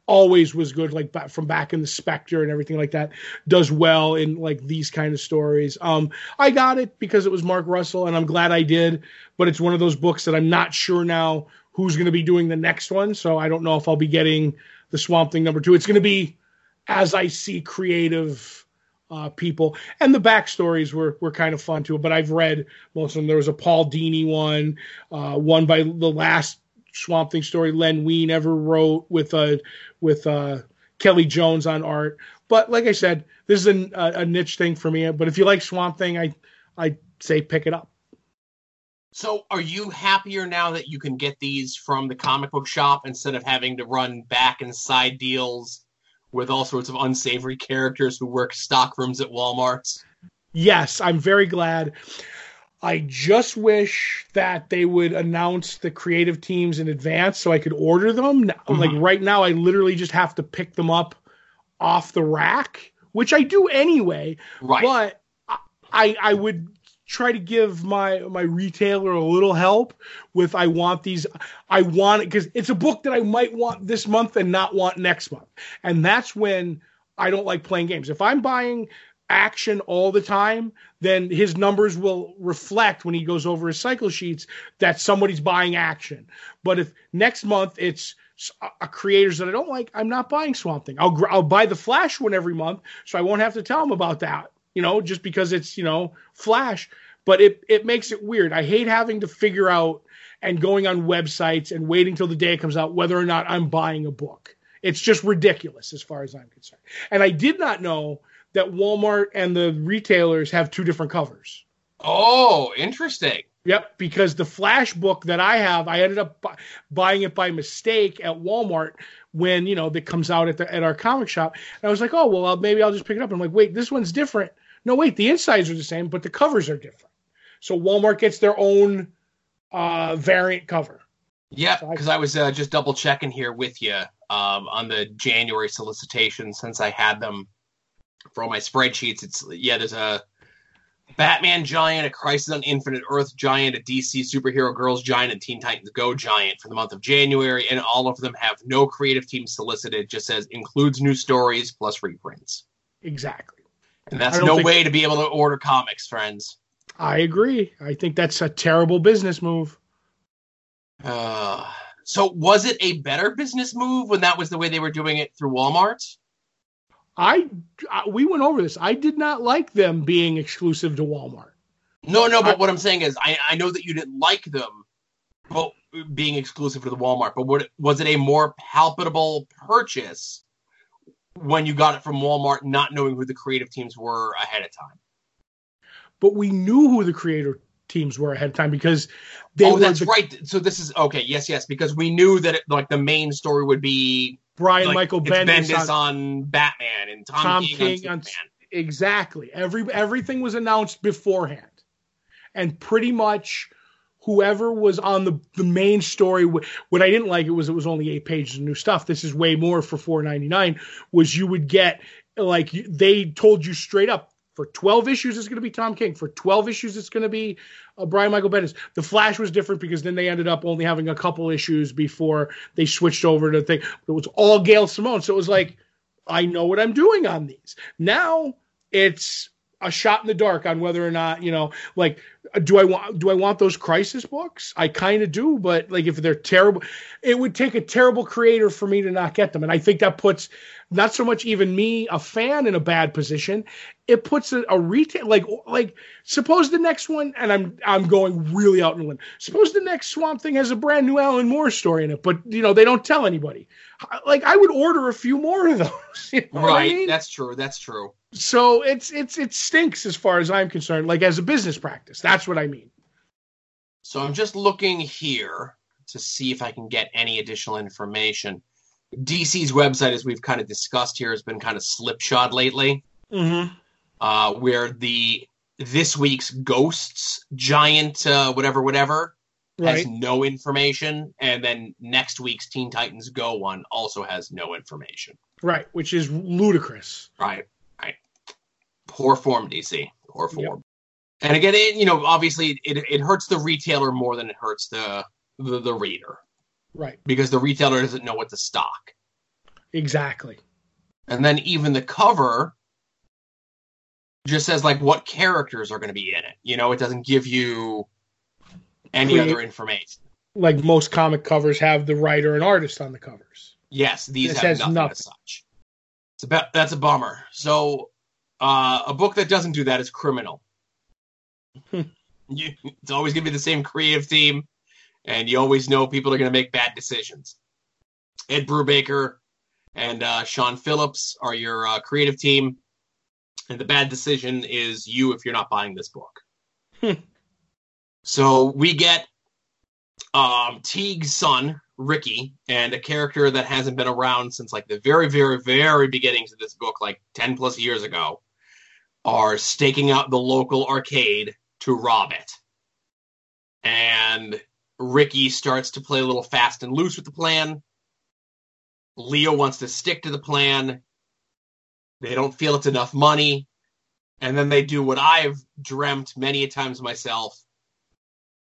Speaker 2: always was good like from back in the spectre and everything like that does well in like these kind of stories um i got it because it was mark russell and i'm glad i did but it's one of those books that i'm not sure now who's going to be doing the next one so i don't know if i'll be getting the swamp thing number two it's going to be as i see creative uh, people, and the backstories were were kind of fun too. But I've read most of them. There was a Paul Dini one, uh, one by the last Swamp Thing story Len Wein ever wrote with uh, with uh, Kelly Jones on art. But like I said, this is a, a niche thing for me. But if you like Swamp Thing, I I say pick it up.
Speaker 3: So, are you happier now that you can get these from the comic book shop instead of having to run back and side deals with all sorts of unsavory characters who work stock rooms at Walmart?
Speaker 2: Yes, I'm very glad. I just wish that they would announce the creative teams in advance so I could order them. Mm-hmm. Like right now, I literally just have to pick them up off the rack, which I do anyway.
Speaker 3: Right.
Speaker 2: But I I would try to give my my retailer a little help with I want these I want it because it's a book that I might want this month and not want next month. And that's when I don't like playing games. If I'm buying action all the time, then his numbers will reflect when he goes over his cycle sheets that somebody's buying action. But if next month it's a creators that I don't like, I'm not buying Swamp Thing. I'll I'll buy the Flash one every month, so I won't have to tell him about that you know, just because it's, you know, Flash. But it, it makes it weird. I hate having to figure out and going on websites and waiting till the day it comes out whether or not I'm buying a book. It's just ridiculous as far as I'm concerned. And I did not know that Walmart and the retailers have two different covers.
Speaker 3: Oh, interesting.
Speaker 2: Yep, because the Flash book that I have, I ended up bu- buying it by mistake at Walmart when you know that comes out at the at our comic shop. And I was like, oh well, I'll, maybe I'll just pick it up. I'm like, wait, this one's different. No, wait, the insides are the same, but the covers are different. So Walmart gets their own uh, variant cover.
Speaker 3: Yeah, because so I, I, was uh, just double checking here with you um, on the January solicitation since I had them for all my spreadsheets. It's yeah, there's a Batman giant, a Crisis on Infinite Earth giant, a DC superhero girls giant, and Teen Titans Go giant for the month of January, and all of them have no creative team solicited. Just says includes new stories plus reprints.
Speaker 2: Exactly.
Speaker 3: And that's no think... way to be able to order comics, friends.
Speaker 2: I agree. I think that's a terrible business move.
Speaker 3: Uh, so was it a better business move when that was the way they were doing it through Walmart?
Speaker 2: I, I we went over this. I did not like them being exclusive to Walmart.
Speaker 3: No, no, but I, what I'm saying is, I, I know that you didn't like them, but being exclusive to the Walmart. But what, was it a more palpable purchase when you got it from Walmart, not knowing who the creative teams were ahead of time.
Speaker 2: But we knew who the creator teams were ahead of time because they.
Speaker 3: Oh, that's the, right. So this is okay. Yes, yes, because we knew that it, like the main story would be
Speaker 2: Brian
Speaker 3: like,
Speaker 2: Michael Bendis,
Speaker 3: Bendis on, on, Batman and Tom, Tom King, King on, on
Speaker 2: exactly. Every everything was announced beforehand, and pretty much whoever was on the the main story. What I didn't like it was it was only eight pages of new stuff. This is way more for four ninety nine. Was you would get like they told you straight up for 12 issues it's going to be Tom King. For 12 issues it's going to be uh, Brian Michael Bendis. The Flash was different because then they ended up only having a couple issues before they switched over to the thing. It was all Gail Simone, so it was like I know what I'm doing on these. Now it's a shot in the dark on whether or not you know like do I want do I want those crisis books? I kind of do, but like if they're terrible, it would take a terrible creator for me to not get them, and I think that puts not so much even me, a fan, in a bad position. It puts a, a retail like like suppose the next one, and I'm I'm going really out in the limb. Suppose the next Swamp Thing has a brand new Alan Moore story in it, but you know they don't tell anybody. Like I would order a few more of those. You know
Speaker 3: right,
Speaker 2: I mean?
Speaker 3: that's true. That's true.
Speaker 2: So it's it's it stinks as far as I'm concerned. Like as a business practice, that's what I mean.
Speaker 3: So I'm just looking here to see if I can get any additional information. DC's website, as we've kind of discussed here, has been kind of slipshod lately.
Speaker 2: Mm-hmm.
Speaker 3: Uh, where the this week's Ghosts giant, uh, whatever, whatever, right. has no information, and then next week's Teen Titans Go one also has no information.
Speaker 2: Right, which is ludicrous.
Speaker 3: Right, right. Poor form, DC. Poor form. Yep. And again, it, you know, obviously, it, it hurts the retailer more than it hurts the the, the reader.
Speaker 2: Right.
Speaker 3: Because the retailer doesn't know what to stock.
Speaker 2: Exactly.
Speaker 3: And then even the cover just says like what characters are going to be in it. You know, it doesn't give you any other information.
Speaker 2: Like most comic covers have the writer and artist on the covers.
Speaker 3: Yes, these this have nothing, nothing, as such. It's about that's a bummer. So Uh, a book that doesn't do that is Criminal. you, it's always going to be the same creative team, and you always know people are going to make bad decisions. Ed Brubaker and uh, Sean Phillips are your uh, creative team, and the bad decision is you if you're not buying this book. so we get um, Teeg's son, Ricky, and a character that hasn't been around since like the very, very, very beginnings of this book, like 10 plus years ago, are staking out the local arcade to rob it. And Ricky starts to play a little fast and loose with the plan. Leo wants to stick to the plan. They don't feel it's enough money. And then they do what I've dreamt many a times myself.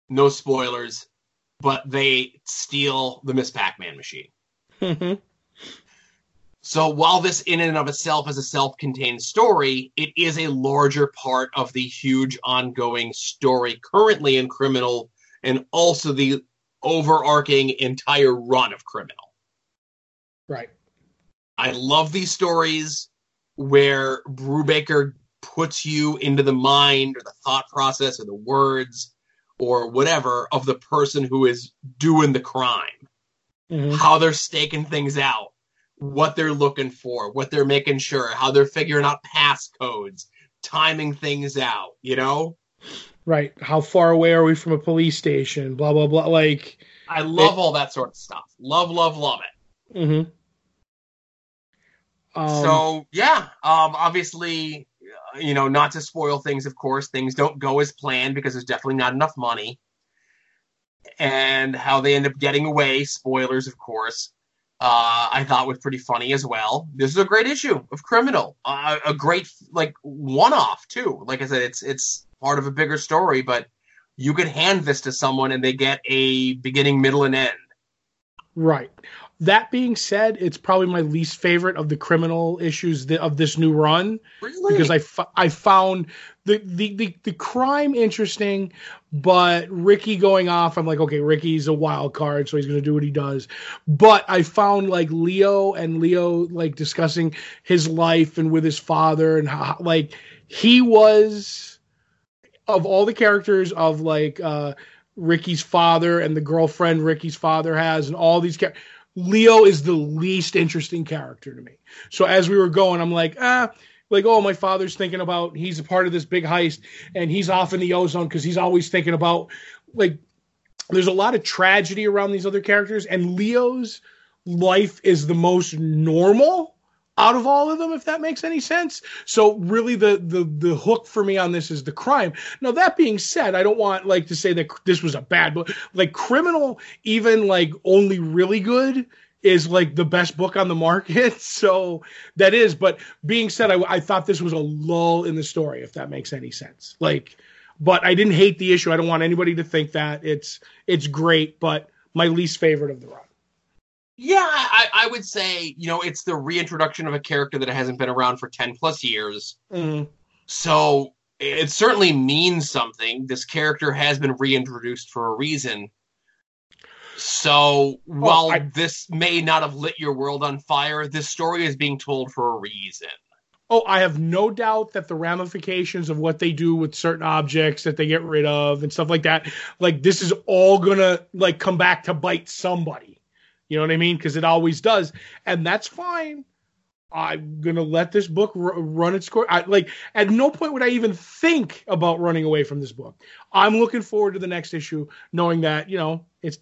Speaker 3: No spoilers, but they steal the Miss Pac Man machine.
Speaker 2: Mhm.
Speaker 3: So while this in and of itself is a self-contained story, it is a larger part of the huge ongoing story currently in Criminal and also the overarching entire run of Criminal.
Speaker 2: right.
Speaker 3: I love these stories where Brubaker puts you into the mind or the thought process or the words or whatever of the person who is doing the crime,
Speaker 2: Mhm.
Speaker 3: how they're staking things out, what they're looking for, what they're making sure, how they're figuring out passcodes, timing things out, you know?
Speaker 2: Right. How far away are we from a police station? Blah blah blah. Like.
Speaker 3: I love all that sort of stuff. Love, love, love it.
Speaker 2: Mm-hmm. Um,
Speaker 3: so yeah, um, obviously, uh, you know, not to spoil things. Of course, things don't go as planned because there's definitely not enough money, and how they end up getting away. Spoilers, of course. Uh, I thought was pretty funny as well. This is a great issue of Criminal, uh, a great like one-off too. Like I said, it's it's part of a bigger story, but you could hand this to someone and they get a beginning, middle, and end.
Speaker 2: Right. That being said, it's probably my least favorite of the criminal issues of this new run
Speaker 3: Really?
Speaker 2: because I, I found the, the, the, the crime interesting, but Ricky going off, I'm like, okay, Ricky's a wild card, so he's going to do what he does. But I found like Leo and Leo like discussing his life and with his father and how, like, he was of all the characters of like, uh, Ricky's father and the girlfriend Ricky's father has, and all these characters. Leo is the least interesting character to me. So as we were going, I'm like, ah, like, oh, my father's thinking about he's a part of this big heist and he's off in the ozone because he's always thinking about like there's a lot of tragedy around these other characters, and Leo's life is the most normal out of all of them, if that makes any sense. So really the the the hook for me on this is the crime. Now that being said, I don't want like to say that this was a bad book. Like criminal, even like only really good is like the best book on the market. So that is, but being said, I, I thought this was a lull in the story, if that makes any sense. Like, but I didn't hate the issue. I don't want anybody to think that it's it's great, but my least favorite of the run.
Speaker 3: Yeah, I, I would say, you know, it's the reintroduction of a character that hasn't been around for 10 plus years.
Speaker 2: Mm,
Speaker 3: So it certainly means something. This character has been reintroduced for a reason. So while
Speaker 2: I-
Speaker 3: this may not have lit your world on fire, this story is being told for a reason.
Speaker 2: Oh, I have no doubt that the ramifications of what they do with certain objects that they get rid of and stuff like that, like this is all gonna like come back to bite somebody. You know what I mean? Because it always does, and that's fine. I'm gonna let this book r- run its course. I, like at no point would I even think about running away from this book. I'm looking forward to the next issue, knowing that you know it's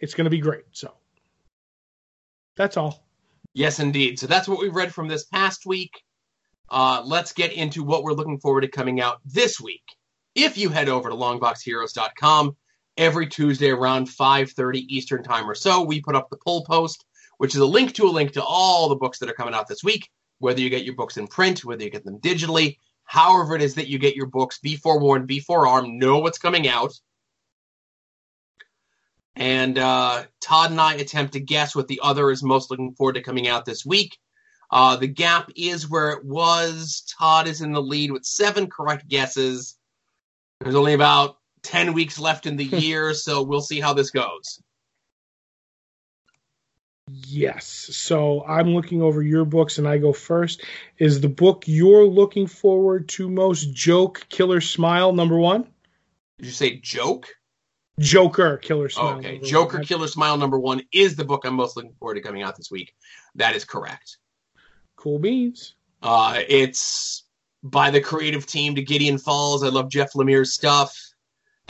Speaker 2: it's gonna be great. So that's all.
Speaker 3: Yes, indeed. So that's what we've read from this past week. Uh, let's get into what we're looking forward to coming out this week. If you head over to longboxheroes.com, every Tuesday around 5:30 Eastern Time or so, we put up the pull post, which is a link to a link to all the books that are coming out this week. Whether you get your books in print, whether you get them digitally, however it is that you get your books, be forewarned, be forearmed, know what's coming out. And uh, Todd and I attempt to guess what the other is most looking forward to coming out this week. Uh, the gap is where it was. Todd is in the lead with seven correct guesses. There's only about 10 weeks left in the year, so we'll see how this goes.
Speaker 2: Yes. So I'm looking over your books and I go first. Is the book you're looking forward to most Joke Killer Smile number one?
Speaker 3: Did you say joke?
Speaker 2: Joker Killer Smile.
Speaker 3: okay. Joker
Speaker 2: one.
Speaker 3: Killer Smile number one is the book I'm most looking forward to coming out this week. That is correct.
Speaker 2: Cool beans.
Speaker 3: Uh, it's by the creative team to Gideon Falls. I love Jeff Lemire's stuff.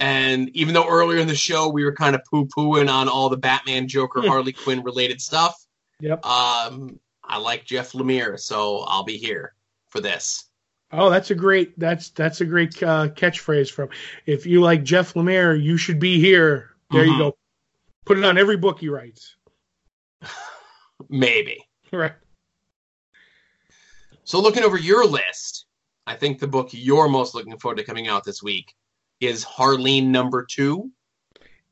Speaker 3: And even though earlier in the show we were kind of poo pooing on all the Batman, Joker, Harley Quinn related stuff,
Speaker 2: Yep.
Speaker 3: um, I like Jeff Lemire, so I'll be here for this.
Speaker 2: Oh, that's a great that's that's a great uh, catchphrase from. If you like Jeff Lemire, you should be here. There you
Speaker 3: Mhm.
Speaker 2: go. Put it on every book he writes.
Speaker 3: Maybe.
Speaker 2: Right.
Speaker 3: So looking over your list, I think the book you're most looking forward to coming out this week is Harleen number two.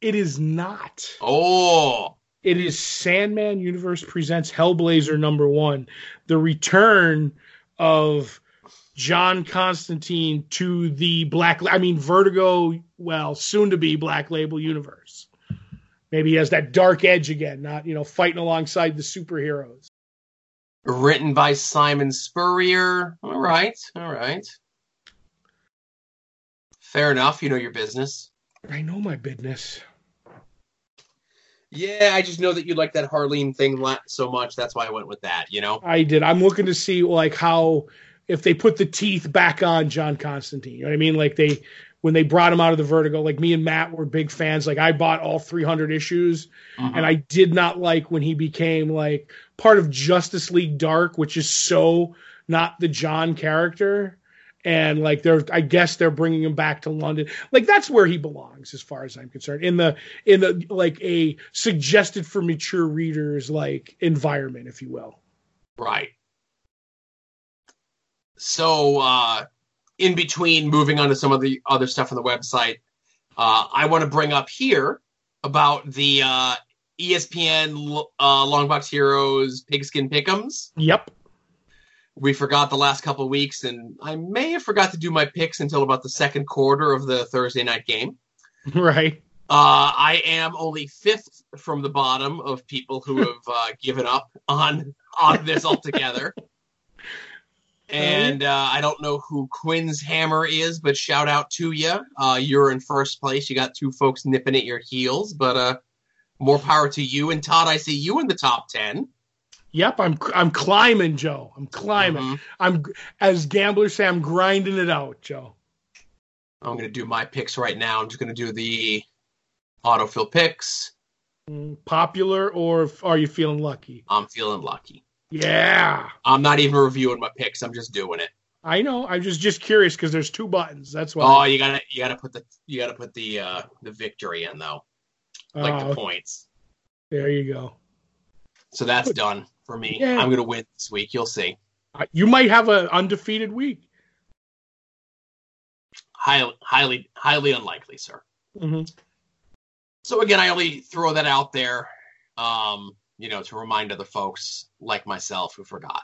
Speaker 2: It is not.
Speaker 3: Oh,
Speaker 2: It is Sandman Universe presents Hellblazer number one, the return of John Constantine to the Black. I mean Vertigo. Well, soon to be Black Label universe. Maybe he has that dark edge again, not you know fighting alongside the superheroes.
Speaker 3: written by Simon Spurrier. All right, all right. Fair enough. You know your business.
Speaker 2: I know my business.
Speaker 3: Yeah, I just know that you like that Harleen thing so much. That's why I went with that. You know.
Speaker 2: I did. I'm looking to see like how if they put the teeth back on John Constantine. You know what I mean? Like they when they brought him out of the Vertigo. Like me and Matt were big fans. Like I bought all 300 issues, uh-huh. and I did not like when he became like part of Justice League Dark, which is so not the John character. And like they're, I guess they're bringing him back to London. Like that's where he belongs, as far as I'm concerned. In the in the like a suggested for mature readers like environment, if you will.
Speaker 3: Right. So, uh, in between moving on to some of the other stuff on the website, uh, I want to bring up here about the uh, ESPN uh, Longbox Heroes Pigskin pickums
Speaker 2: Yep.
Speaker 3: We forgot the last couple of weeks, and I may have forgot to do my picks until about the second quarter of the Thursday night game.
Speaker 2: Right.
Speaker 3: Uh, I am only fifth from the bottom of people who have uh, given up on on this altogether. And uh, I don't know who Quinn's hammer is, but shout out to you. Uh, you're in first place. You got two folks nipping at your heels, but uh, more power to you. And Todd, I see you in the top ten.
Speaker 2: Yep. I'm I'm climbing, Joe. I'm climbing.
Speaker 3: Mhm.
Speaker 2: I'm as gamblers say, I'm grinding it out, Joe.
Speaker 3: I'm going to do my picks right now. I'm just going to do the autofill picks.
Speaker 2: Mm, Popular or are you feeling lucky?
Speaker 3: I'm feeling lucky.
Speaker 2: Yeah.
Speaker 3: I'm not even reviewing my picks. I'm just doing it.
Speaker 2: I know. I'm just just curious because there's two buttons. That's why.
Speaker 3: Oh, you gotta you gotta put the you gotta put the uh the victory in though, like
Speaker 2: Oh,
Speaker 3: the points.
Speaker 2: there you go.
Speaker 3: So that's done for me.
Speaker 2: Yeah.
Speaker 3: I'm gonna win this week. You'll see.
Speaker 2: Uh, You might have an undefeated week.
Speaker 3: Highly highly highly unlikely, sir.
Speaker 2: hmm
Speaker 3: So again, I only throw that out there, um, you know, to remind other folks like myself who forgot.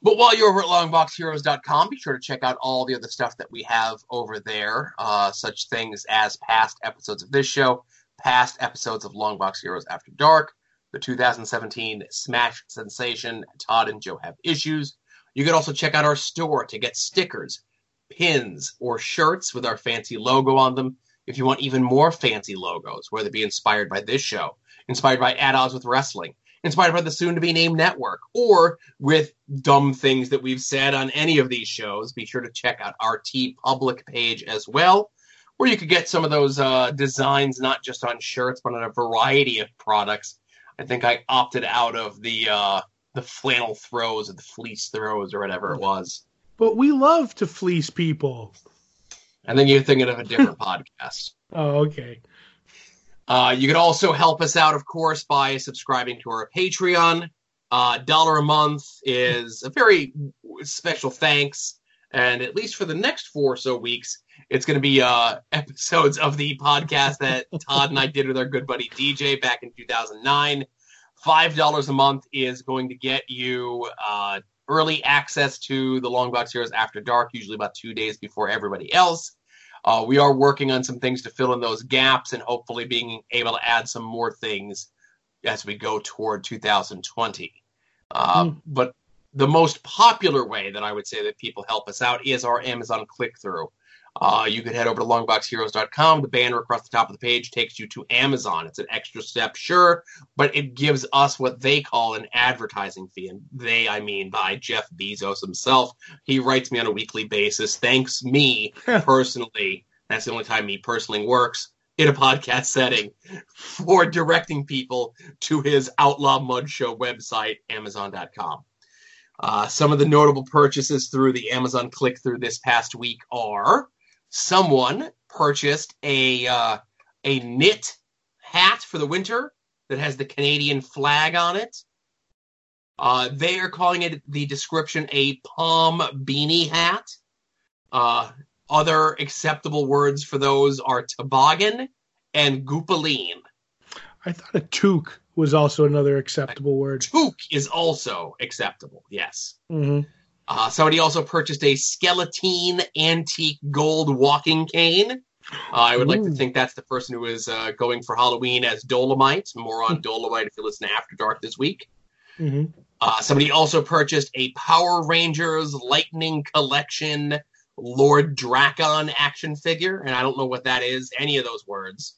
Speaker 3: But while you're over at longboxheroes.com, be sure to check out all the other stuff that we have over there, uh, such things as past episodes of this show, past episodes of Longbox Heroes After Dark, the 2017 Smash sensation Todd and Joe Have Issues. You can also check out our store to get stickers, pins, or shirts with our fancy logo on them. If you want even more fancy logos, whether it be inspired by this show, inspired by At Odds with Wrestling, inspired by the soon to be named network, or with dumb things that we've said on any of these shows, be sure to check out our TeePublic page as well, where you could get some of those uh, designs not just on shirts, but on a variety of products. I think I opted out of the uh, the flannel throws or the fleece throws or whatever it was.
Speaker 2: But we love to fleece people.
Speaker 3: And then you're thinking of a different podcast.
Speaker 2: Oh, okay.
Speaker 3: Uh, you can also help us out, of course, by subscribing to our Patreon. Uh, dollar a month is a very special thanks, and at least for the next four or so weeks, it's going to be uh, episodes of the podcast that Todd and I did with our good buddy DJ back in 2009. Five dollars a month is going to get you uh, early access to the Long Box Heroes After Dark, usually about two days before everybody else. Uh, we are working on some things to fill in those gaps and hopefully being able to add some more things as we go toward 2020. Uh,
Speaker 2: Mm.
Speaker 3: But the most popular way that I would say that people help us out is our Amazon click through. Uh, you could head over to longboxheroes.com. The banner across the top of the page takes you to Amazon. It's an extra step, sure, but it gives us what they call an advertising fee. And they, I mean, by Jeff Bezos himself. He writes me on a weekly basis, thanks me personally. That's the only time me personally works in a podcast setting for directing people to his Outlaw Mud Show website, Amazon.com. Uh, some of the notable purchases through the Amazon click through this past week are someone purchased a uh, a knit hat for the winter that has the Canadian flag on it. Uh, they are calling it the description a palm beanie hat. Uh, other acceptable words for those are toboggan and goopaline.
Speaker 2: I thought a toque was also another acceptable word.
Speaker 3: Toque is also acceptable, yes.
Speaker 2: hmm
Speaker 3: Uh, somebody also purchased a skeleton antique gold walking cane. Uh, I would like to think that's the person who is uh, going for Halloween as Dolemite. More on Dolemite if you listen to After Dark this week.
Speaker 2: hmm
Speaker 3: Uh, somebody also purchased a Power Rangers Lightning Collection Lord Drakkon action figure, and I don't know what that is, any of those words.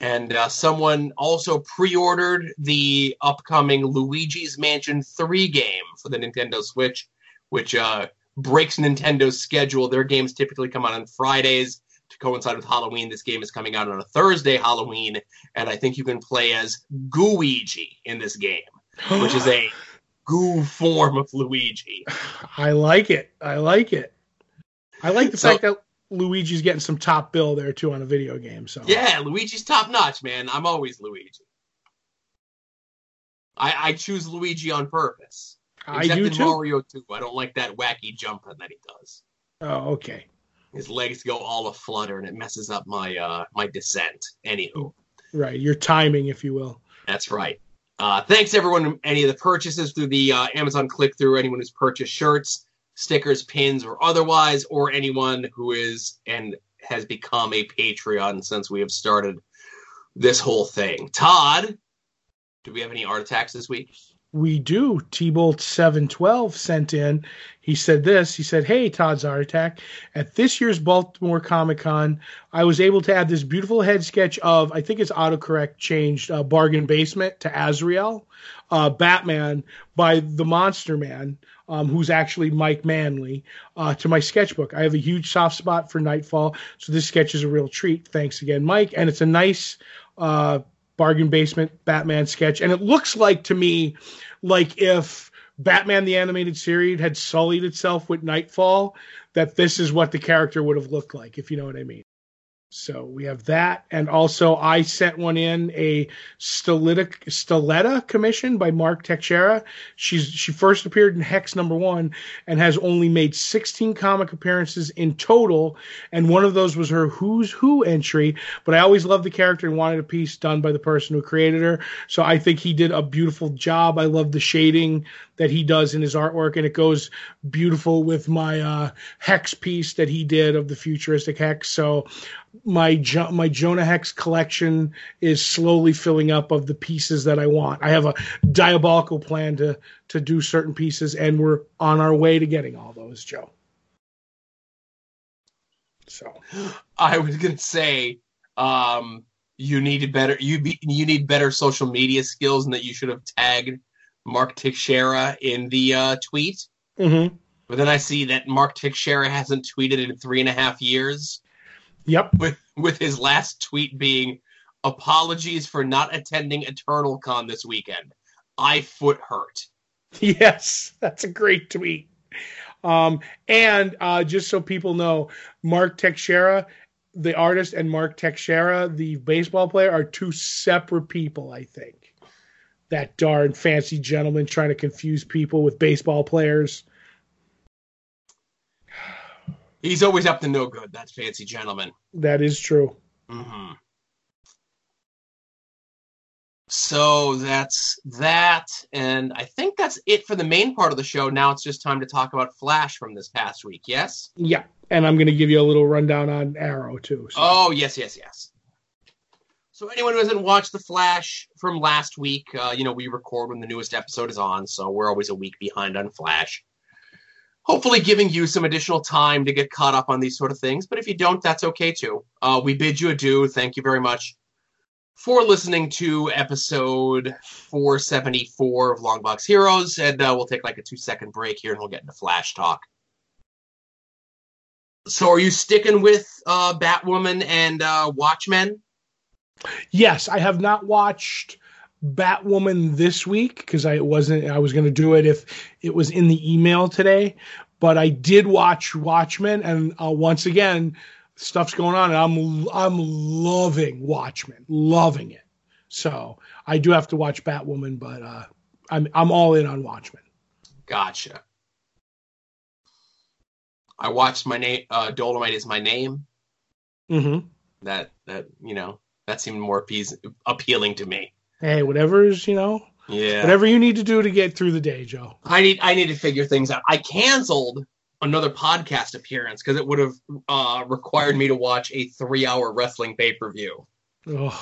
Speaker 3: And uh, someone also pre ordered the upcoming Luigi's Mansion 3 game for the Nintendo Switch, which uh, breaks Nintendo's schedule. Their games typically come out on Fridays to coincide with Halloween. This game is coming out on a Thursday, Halloween, and I think you can play as Gooigi in this game which is a goo form of Luigi.
Speaker 2: I like it. I like it. I like the
Speaker 3: So-
Speaker 2: fact that Luigi's getting some top bill there too on a video game. So
Speaker 3: Yeah, Luigi's top notch, man. I'm always Luigi. I, I choose Luigi on purpose.
Speaker 2: I
Speaker 3: Except
Speaker 2: do
Speaker 3: in
Speaker 2: too.
Speaker 3: Mario 2. I don't like that wacky jumping that he does.
Speaker 2: Oh, okay.
Speaker 3: His legs go all aflutter and it messes up my uh, my descent. Anywho,
Speaker 2: Right. Your timing, if you will.
Speaker 3: that's right. Uh, thanks everyone. Any of the purchases through the uh, Amazon click through, anyone who's purchased shirts, stickers, pins, or otherwise, or anyone who is and has become a Patreon since we have started this whole thing. Todd, do we have any art attacks this week?
Speaker 2: We do. T Bolt 712 sent in. He said this. He said, Hey, Todd's Art Attack. At this year's Baltimore Comic Con, I was able to add this beautiful head sketch of, I think it's autocorrect changed, uh, Bargain Basement to Azrael, uh, Batman by the Monster Man, um, who's actually Mike Manley, uh, to my sketchbook. I have a huge soft spot for Knightfall, so this sketch is a real treat. Thanks again, Mike. And it's a nice, uh, bargain basement Batman sketch. And it looks like to me like if Batman the animated series had sullied itself with Knightfall, that this is what the character would have looked like, if you know what I mean. So we have that, and also I sent one in a Stiletta, Stiletta commission by Mark Texeira. She's she first appeared in Hex number one and has only made 16 comic appearances in total, and one of those was her Who's Who entry. But I always loved the character and wanted a piece done by the person who created her. So I think he did a beautiful job. I love the shading that he does in his artwork, and it goes beautiful with my uh, Hex piece that he did of the futuristic Hex. So my jo- my Jonah Hex collection is slowly filling up of the pieces that I want. I have a diabolical plan to to do certain pieces, and we're on our way to getting all those, Joe. So
Speaker 3: I was gonna say, um, you needed better. You be, you need better social media skills, and that you should have tagged Mark Texeira in the uh, tweet.
Speaker 2: mhm.
Speaker 3: But then I see that Mark Texeira hasn't tweeted in three and a half years.
Speaker 2: yep,
Speaker 3: with with his last tweet being apologies for not attending Eternal Con this weekend. I foot hurt.
Speaker 2: yes, that's a great tweet. Um, and uh, just so people know, Mark Texeira, the artist, and Mark Teixeira, the baseball player, are two separate people. I think that darn fancy gentleman trying to confuse people with baseball players.
Speaker 3: He's always up to no good, that fancy gentleman.
Speaker 2: That is true.
Speaker 3: hmm So that's that, and I think that's it for the main part of the show. Now it's just time to talk about Flash from this past week. Yes.
Speaker 2: Yeah, and I'm going to give you a little rundown on Arrow too. So.
Speaker 3: Oh yes, yes, yes. So anyone who hasn't watched The Flash from last week, uh, you know, we record when the newest episode is on, so we're always a week behind on Flash. Hopefully giving you some additional time to get caught up on these sort of things, but if you don't, that's okay too. Uh, we bid you adieu. Thank you very much for listening to episode 474 of Longbox Heroes, and uh, we'll take like a two second break here and we'll get into Flash talk. So are you sticking with uh, Batwoman and uh, Watchmen?
Speaker 2: Yes, I have not watched Batwoman this week because I wasn't. I was going to do it if it was in the email today, but I did watch Watchmen, and uh, once again, stuff's going on, and I'm I'm loving Watchmen, loving it. So I do have to watch Batwoman, but uh, I'm I'm all in on Watchmen.
Speaker 3: Gotcha. I watched my name. Uh, Dolemite is my name.
Speaker 2: Mm-hmm.
Speaker 3: That that you know that seemed more appeas- appealing to me.
Speaker 2: Hey, whatever's you know,
Speaker 3: Yeah.
Speaker 2: whatever you need to do to get through the day, Joe.
Speaker 3: I need I need to figure things out. I canceled another podcast appearance because it would have uh, required me to watch a three hour wrestling pay per view.
Speaker 2: Ugh.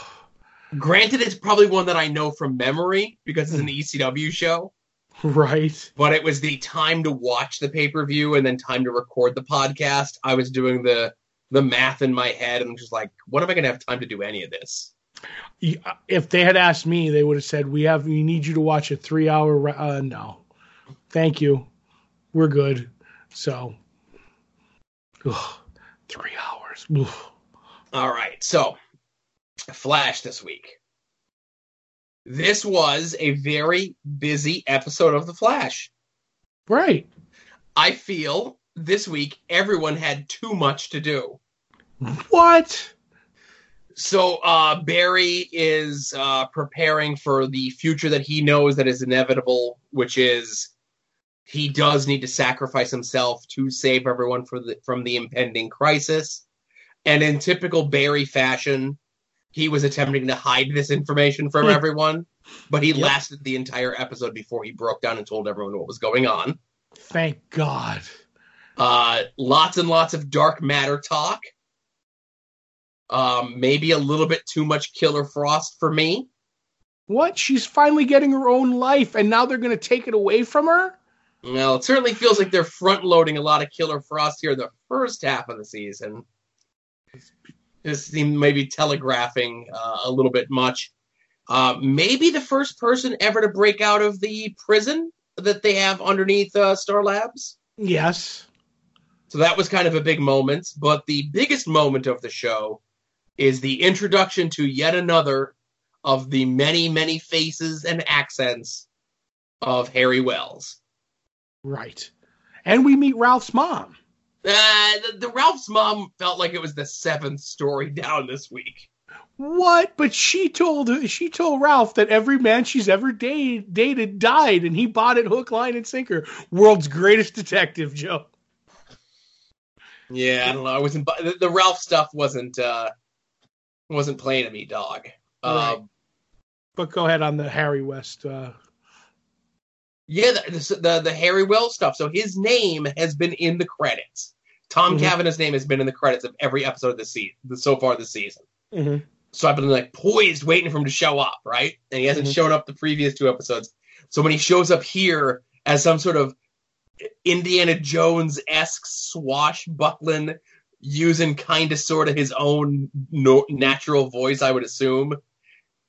Speaker 3: Granted, it's probably one that I know from memory because it's an ECW show,
Speaker 2: Right.
Speaker 3: but it was the time to watch the pay per view and then time to record the podcast. I was doing the the math in my head and just like, what am I going to have time to do any of this?
Speaker 2: If they had asked me, they would have said, "We have. We need you to watch a three-hour." Uh, no, thank you. We're good. So, ugh, three hours. Ugh.
Speaker 3: All right, so Flash this week. This was a very busy episode of The Flash.
Speaker 2: Right.
Speaker 3: I feel this week everyone had too much to do.
Speaker 2: What?
Speaker 3: So uh, Barry is uh, preparing for the future that he knows that is inevitable, which is he does need to sacrifice himself to save everyone the, from the impending crisis. And in typical Barry fashion, he was attempting to hide this information from everyone, but he
Speaker 2: Yep.
Speaker 3: lasted the entire episode before he broke down and told everyone what was going on.
Speaker 2: Thank God.
Speaker 3: Uh, lots and lots of dark matter talk. Um, maybe a little bit too much Killer Frost for me.
Speaker 2: What? She's finally getting her own life, and now they're going to take it away from her?
Speaker 3: Well, it certainly feels like they're front loading a lot of Killer Frost here the first half of the season. This seemed maybe telegraphing uh, a little bit much. Uh, maybe the first person ever to break out of the prison that they have underneath uh, Star Labs.
Speaker 2: Yes.
Speaker 3: So that was kind of a big moment. But the biggest moment of the show is the introduction to yet another of the many, many faces and accents of Harry Wells.
Speaker 2: Right. And we meet Ralph's mom.
Speaker 3: Uh, the, the Ralph's mom felt like it was the seventh story down this week.
Speaker 2: What? But she told she told Ralph that every man she's ever dated, dated died, and he bought it hook, line, and sinker. World's greatest detective, Joe.
Speaker 3: Yeah, I don't know. I wasn't the, the Ralph stuff wasn't uh wasn't playing to me, dog.
Speaker 2: Right.
Speaker 3: Um,
Speaker 2: But go ahead on the Harry Wells. Uh,
Speaker 3: yeah, the, the the the Harry Wells stuff. So his name has been in the credits. Tom
Speaker 2: Mhm.
Speaker 3: Cavanagh's name has been in the credits of every episode of the season so far this season.
Speaker 2: mhm.
Speaker 3: So I've been like poised, waiting for him to show up, right? And he hasn't
Speaker 2: Mhm.
Speaker 3: shown up the previous two episodes. So when he shows up here as some sort of Indiana Jones esque swashbuckling, using kind of sort of his own no- natural voice, I would assume.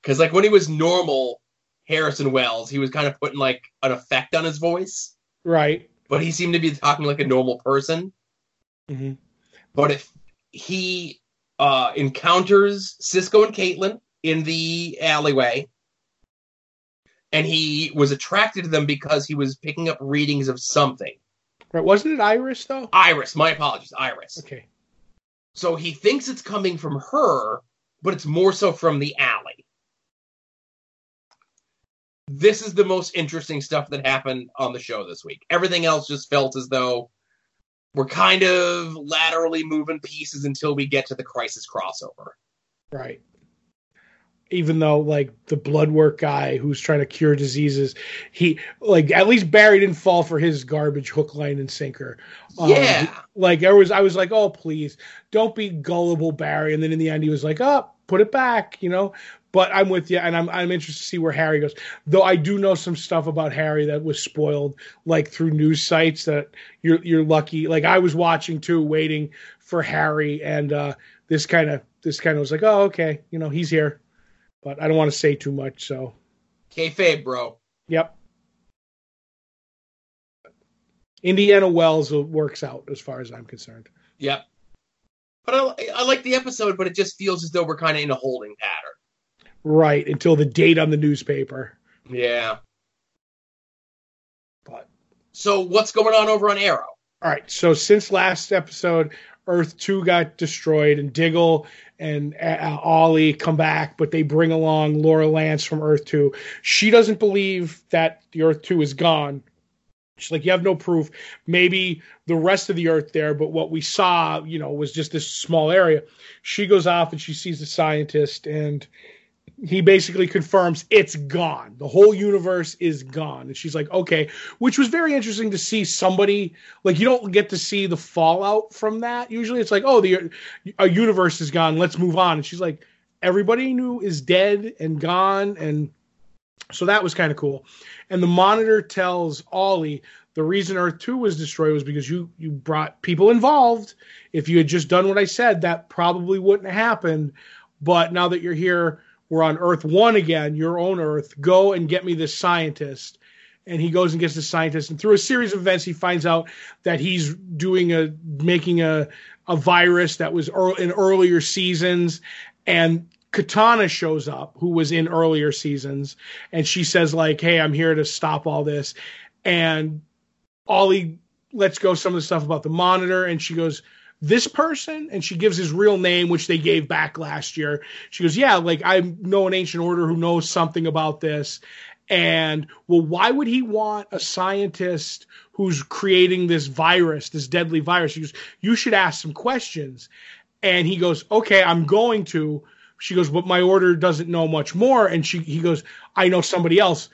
Speaker 3: Because like when he was normal Harrison Wells, he was kind of putting like an effect on his voice,
Speaker 2: Right.
Speaker 3: but he seemed to be talking like a normal person.
Speaker 2: hmm
Speaker 3: But if he uh, encounters Cisco and Caitlin in the alleyway, and he was attracted to them because he was picking up readings of something.
Speaker 2: Right. Wasn't it Iris though?
Speaker 3: Iris, my apologies, Iris.
Speaker 2: Okay.
Speaker 3: So he thinks it's coming from her, but it's more so from the alley. This is the most interesting stuff that happened on the show this week. Everything else just felt as though we're kind of laterally moving pieces until we get to the crisis crossover.
Speaker 2: Right. Even though like the blood work guy who's trying to cure diseases, he like at least Barry didn't fall for his garbage hook, line, and sinker. Um,
Speaker 3: Yeah.
Speaker 2: like I was, I was like, oh please, don't be gullible, Barry. And then in the end, he was like, oh, put it back, you know. But I'm with you, and I'm I'm interested to see where Harry goes. Though I do know some stuff about Harry that was spoiled, like through news sites that you're you're lucky. Like I was watching too, waiting for Harry, and uh, this kind of this kind of was like, oh okay, you know he's here, but I don't want to say too much. So
Speaker 3: Kayfabe, bro.
Speaker 2: Yep. Indiana Wells works out as far as I'm concerned.
Speaker 3: Yep. But I, I like the episode, but it just feels as though we're kind of in a holding pattern.
Speaker 2: Right until the date on the newspaper.
Speaker 3: Yeah.
Speaker 2: But
Speaker 3: so what's going on over on Arrow?
Speaker 2: All right. So since last episode, Earth Two got destroyed, and Diggle and uh, Ollie come back, but they bring along Laurel Lance from Earth Two. She doesn't believe that the Earth Two is gone. She's like, you have no proof. Maybe the rest of the Earth there, but what we saw, you know, was just this small area. She goes off and she sees the scientist, and he basically confirms it's gone. The whole universe is gone. And she's like, okay, which was very interesting to see somebody like you don't get to see the fallout from that. Usually it's like, oh, the a universe is gone. Let's move on. And she's like, everybody knew is dead and gone. And so that was kind of cool. And the monitor tells Ollie the reason Earth 2 was destroyed was because you you brought people involved. If you had just done what I said, that probably wouldn't have happened. But now that you're here, we're on Earth One again, your own Earth. Go and get me this scientist. And he goes and gets the scientist, and through a series of events, he finds out that he's doing a making a a virus that was in earlier seasons, and Katana shows up, who was in earlier seasons, and she says like, "Hey, I'm here to stop all this," and Ollie lets go some of the stuff about the monitor, and she goes, this person and she gives his real name which they gave back last year. She goes yeah like i know an ancient order who knows something about this. And well why would he want a scientist who's creating this virus this deadly virus? She goes you should ask some questions. And he goes okay i'm going to. She goes but my order doesn't know much more. And she he goes i know somebody else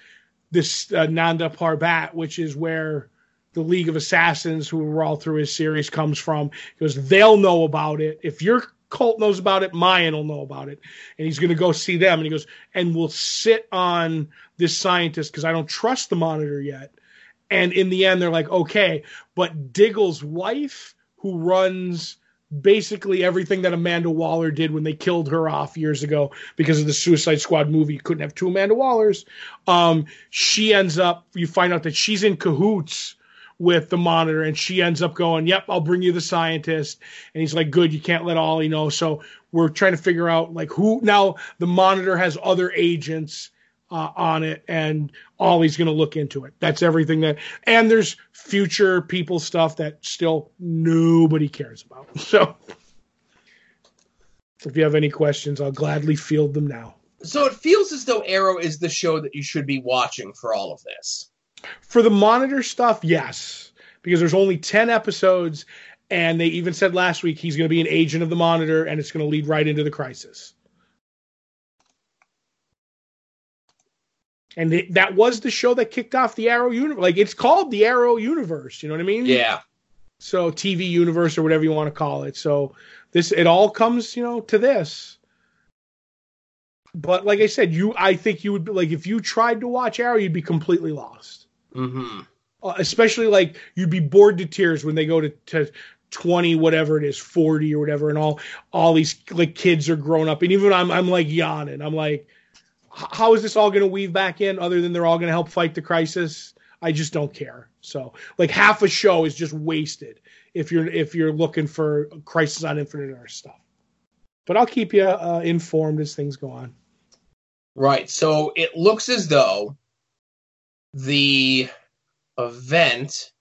Speaker 2: this uh, nanda parbat which is where the League of Assassins, who were all through his series, comes from. He goes, they'll know about it. If your cult knows about it, Mayan will know about it. And he's going to go see them. And he goes, and we'll sit on this scientist because I don't trust the monitor yet. And in the end, they're like, okay. But Diggle's wife, who runs basically everything that Amanda Waller did when they killed her off years ago because of the Suicide Squad movie. Couldn't have two Amanda Wallers. Um, she ends up, you find out that she's in cahoots with the monitor and she ends up going, Yep, I'll bring you the scientist. And he's like, Good, you can't let Ollie know. So we're trying to figure out like who now the monitor has other agents uh, on it and Ollie's going to look into it. That's everything that, and there's future people stuff that still nobody cares about. So if you have any questions, I'll gladly field them now.
Speaker 3: So it feels as though Arrow is the show that you should be watching for all of this.
Speaker 2: For the monitor stuff, yes, because there's only 10 episodes, and they even said last week he's going to be an agent of the monitor, and it's going to lead right into the crisis. And that was the show that kicked off the Arrow universe. Like it's called the Arrow universe. You know what I mean?
Speaker 3: Yeah.
Speaker 2: So TV universe or whatever you want to call it. So this it all comes, you know, to this. But like I said, you I think you would be, like if you tried to watch Arrow, you'd be completely lost.
Speaker 3: Mm-hmm.
Speaker 2: Uh, especially like you'd be bored to tears when they go to, to 20 whatever it is 40 or whatever and all all these like kids are grown up. And even I'm I'm like yawning. I'm like how is this all going to weave back in other than they're all going to help fight the crisis? I just don't care. So like half a show is just wasted if you're if you're looking for crisis on infinite earth stuff. But I'll keep you uh, informed as things go on.
Speaker 3: Right. So it looks as though the event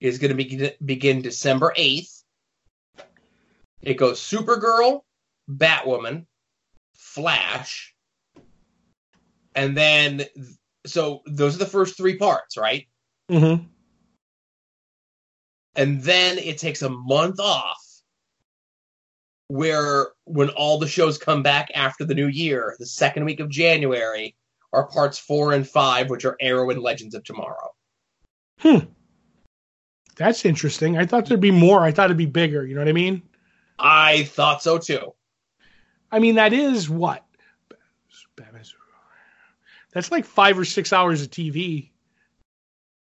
Speaker 3: is going to begin, begin December 8th. It goes Supergirl, Batwoman, Flash, and then so those are the first three parts, right?
Speaker 2: Mm-hmm.
Speaker 3: And then it takes a month off where when all the shows come back after the new year, the second week of January, are parts four and five, which are Arrow and Legends of Tomorrow.
Speaker 2: Hmm. That's interesting. I thought there'd be more. I thought it'd be bigger. You know what I mean?
Speaker 3: I thought so too.
Speaker 2: I mean, that is what? That's like five or six hours of TV.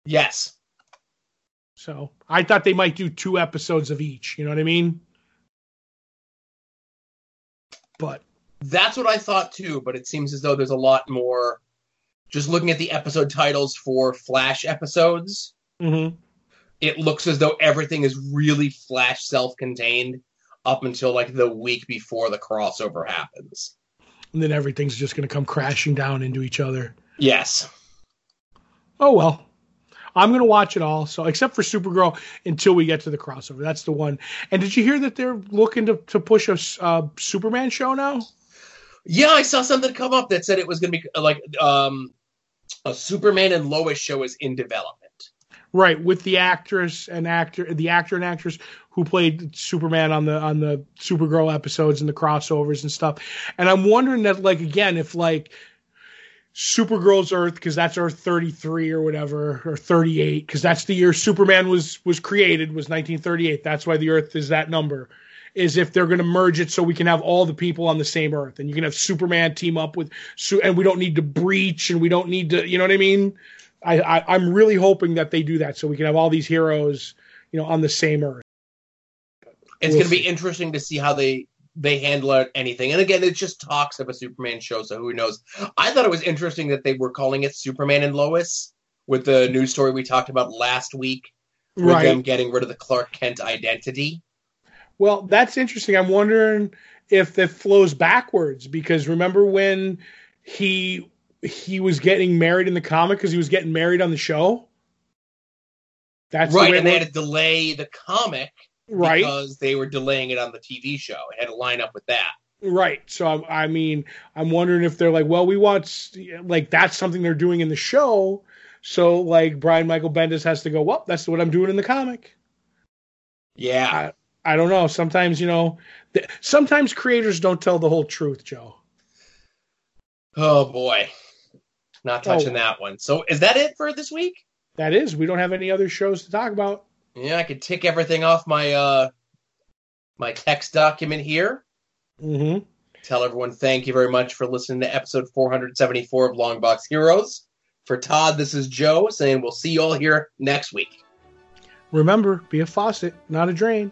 Speaker 3: Yes.
Speaker 2: So I thought they might do two episodes of each. You know what I mean? But
Speaker 3: That's what I thought too, but it seems as though there's a lot more. Just looking at the episode titles for Flash episodes,
Speaker 2: mhm.
Speaker 3: it looks as though everything is really Flash self contained up until like the week before the crossover happens.
Speaker 2: and then everything's just going to come crashing down into each other.
Speaker 3: Yes.
Speaker 2: Oh well. I'm going to watch it all. So except for Supergirl until we get to the crossover. That's the one. And did you hear that they're looking to, to push a uh, Superman show now?
Speaker 3: Yeah, I saw something come up that said it was going to be like um, a Superman and Lois show is in development.
Speaker 2: Right, with the actress and actor, the actor and actress who played Superman on the on the Supergirl episodes and the crossovers and stuff. And I'm wondering that, like, again, if like Supergirl's Earth, because that's Earth 33 or whatever, or 38, because that's the year Superman was was created, was 1938. That's why the Earth is that number. Is if they're going to merge it so we can have all the people on the same Earth, and you can have Superman team up with, and we don't need to breach, and we don't need to, you know what I mean? I, I I'm really hoping that they do that so we can have all these heroes, you know, on the same Earth.
Speaker 3: It's
Speaker 2: We'll
Speaker 3: going to be interesting to see how they they handle anything. And again, it's just talks of a Superman show, so who knows? I thought it was interesting that they were calling it Superman and Lois with the news story we talked about last week with
Speaker 2: Right.
Speaker 3: them getting rid of the Clark Kent identity.
Speaker 2: Well, that's interesting. I'm wondering if that flows backwards because remember when he he was getting married in the comic because he was getting married on the show. That's the
Speaker 3: right,
Speaker 2: way
Speaker 3: and they had to delay the comic
Speaker 2: right,
Speaker 3: because they were delaying it on the TV show. It had to line up with that.
Speaker 2: right. So I'm- I mean, I'm wondering if they're like, well, we want like that's something they're doing in the show. So like Brian Michael Bendis has to go. Well, that's what I'm doing in the comic.
Speaker 3: Yeah.
Speaker 2: I don't know. Sometimes you know, th- sometimes creators don't tell the whole truth, Joe.
Speaker 3: Oh boy. Not
Speaker 2: Oh.
Speaker 3: touching that one. So is that it for this week?
Speaker 2: That is, we don't have any other shows to talk about.
Speaker 3: Yeah, I could tick everything off my uh my text document here.
Speaker 2: Mm-hmm.
Speaker 3: Tell everyone thank you very much for listening to episode 474 of Longbox Heroes. For Todd, this is Joe saying we'll see you all here next week.
Speaker 2: Remember, be a faucet, not a drain.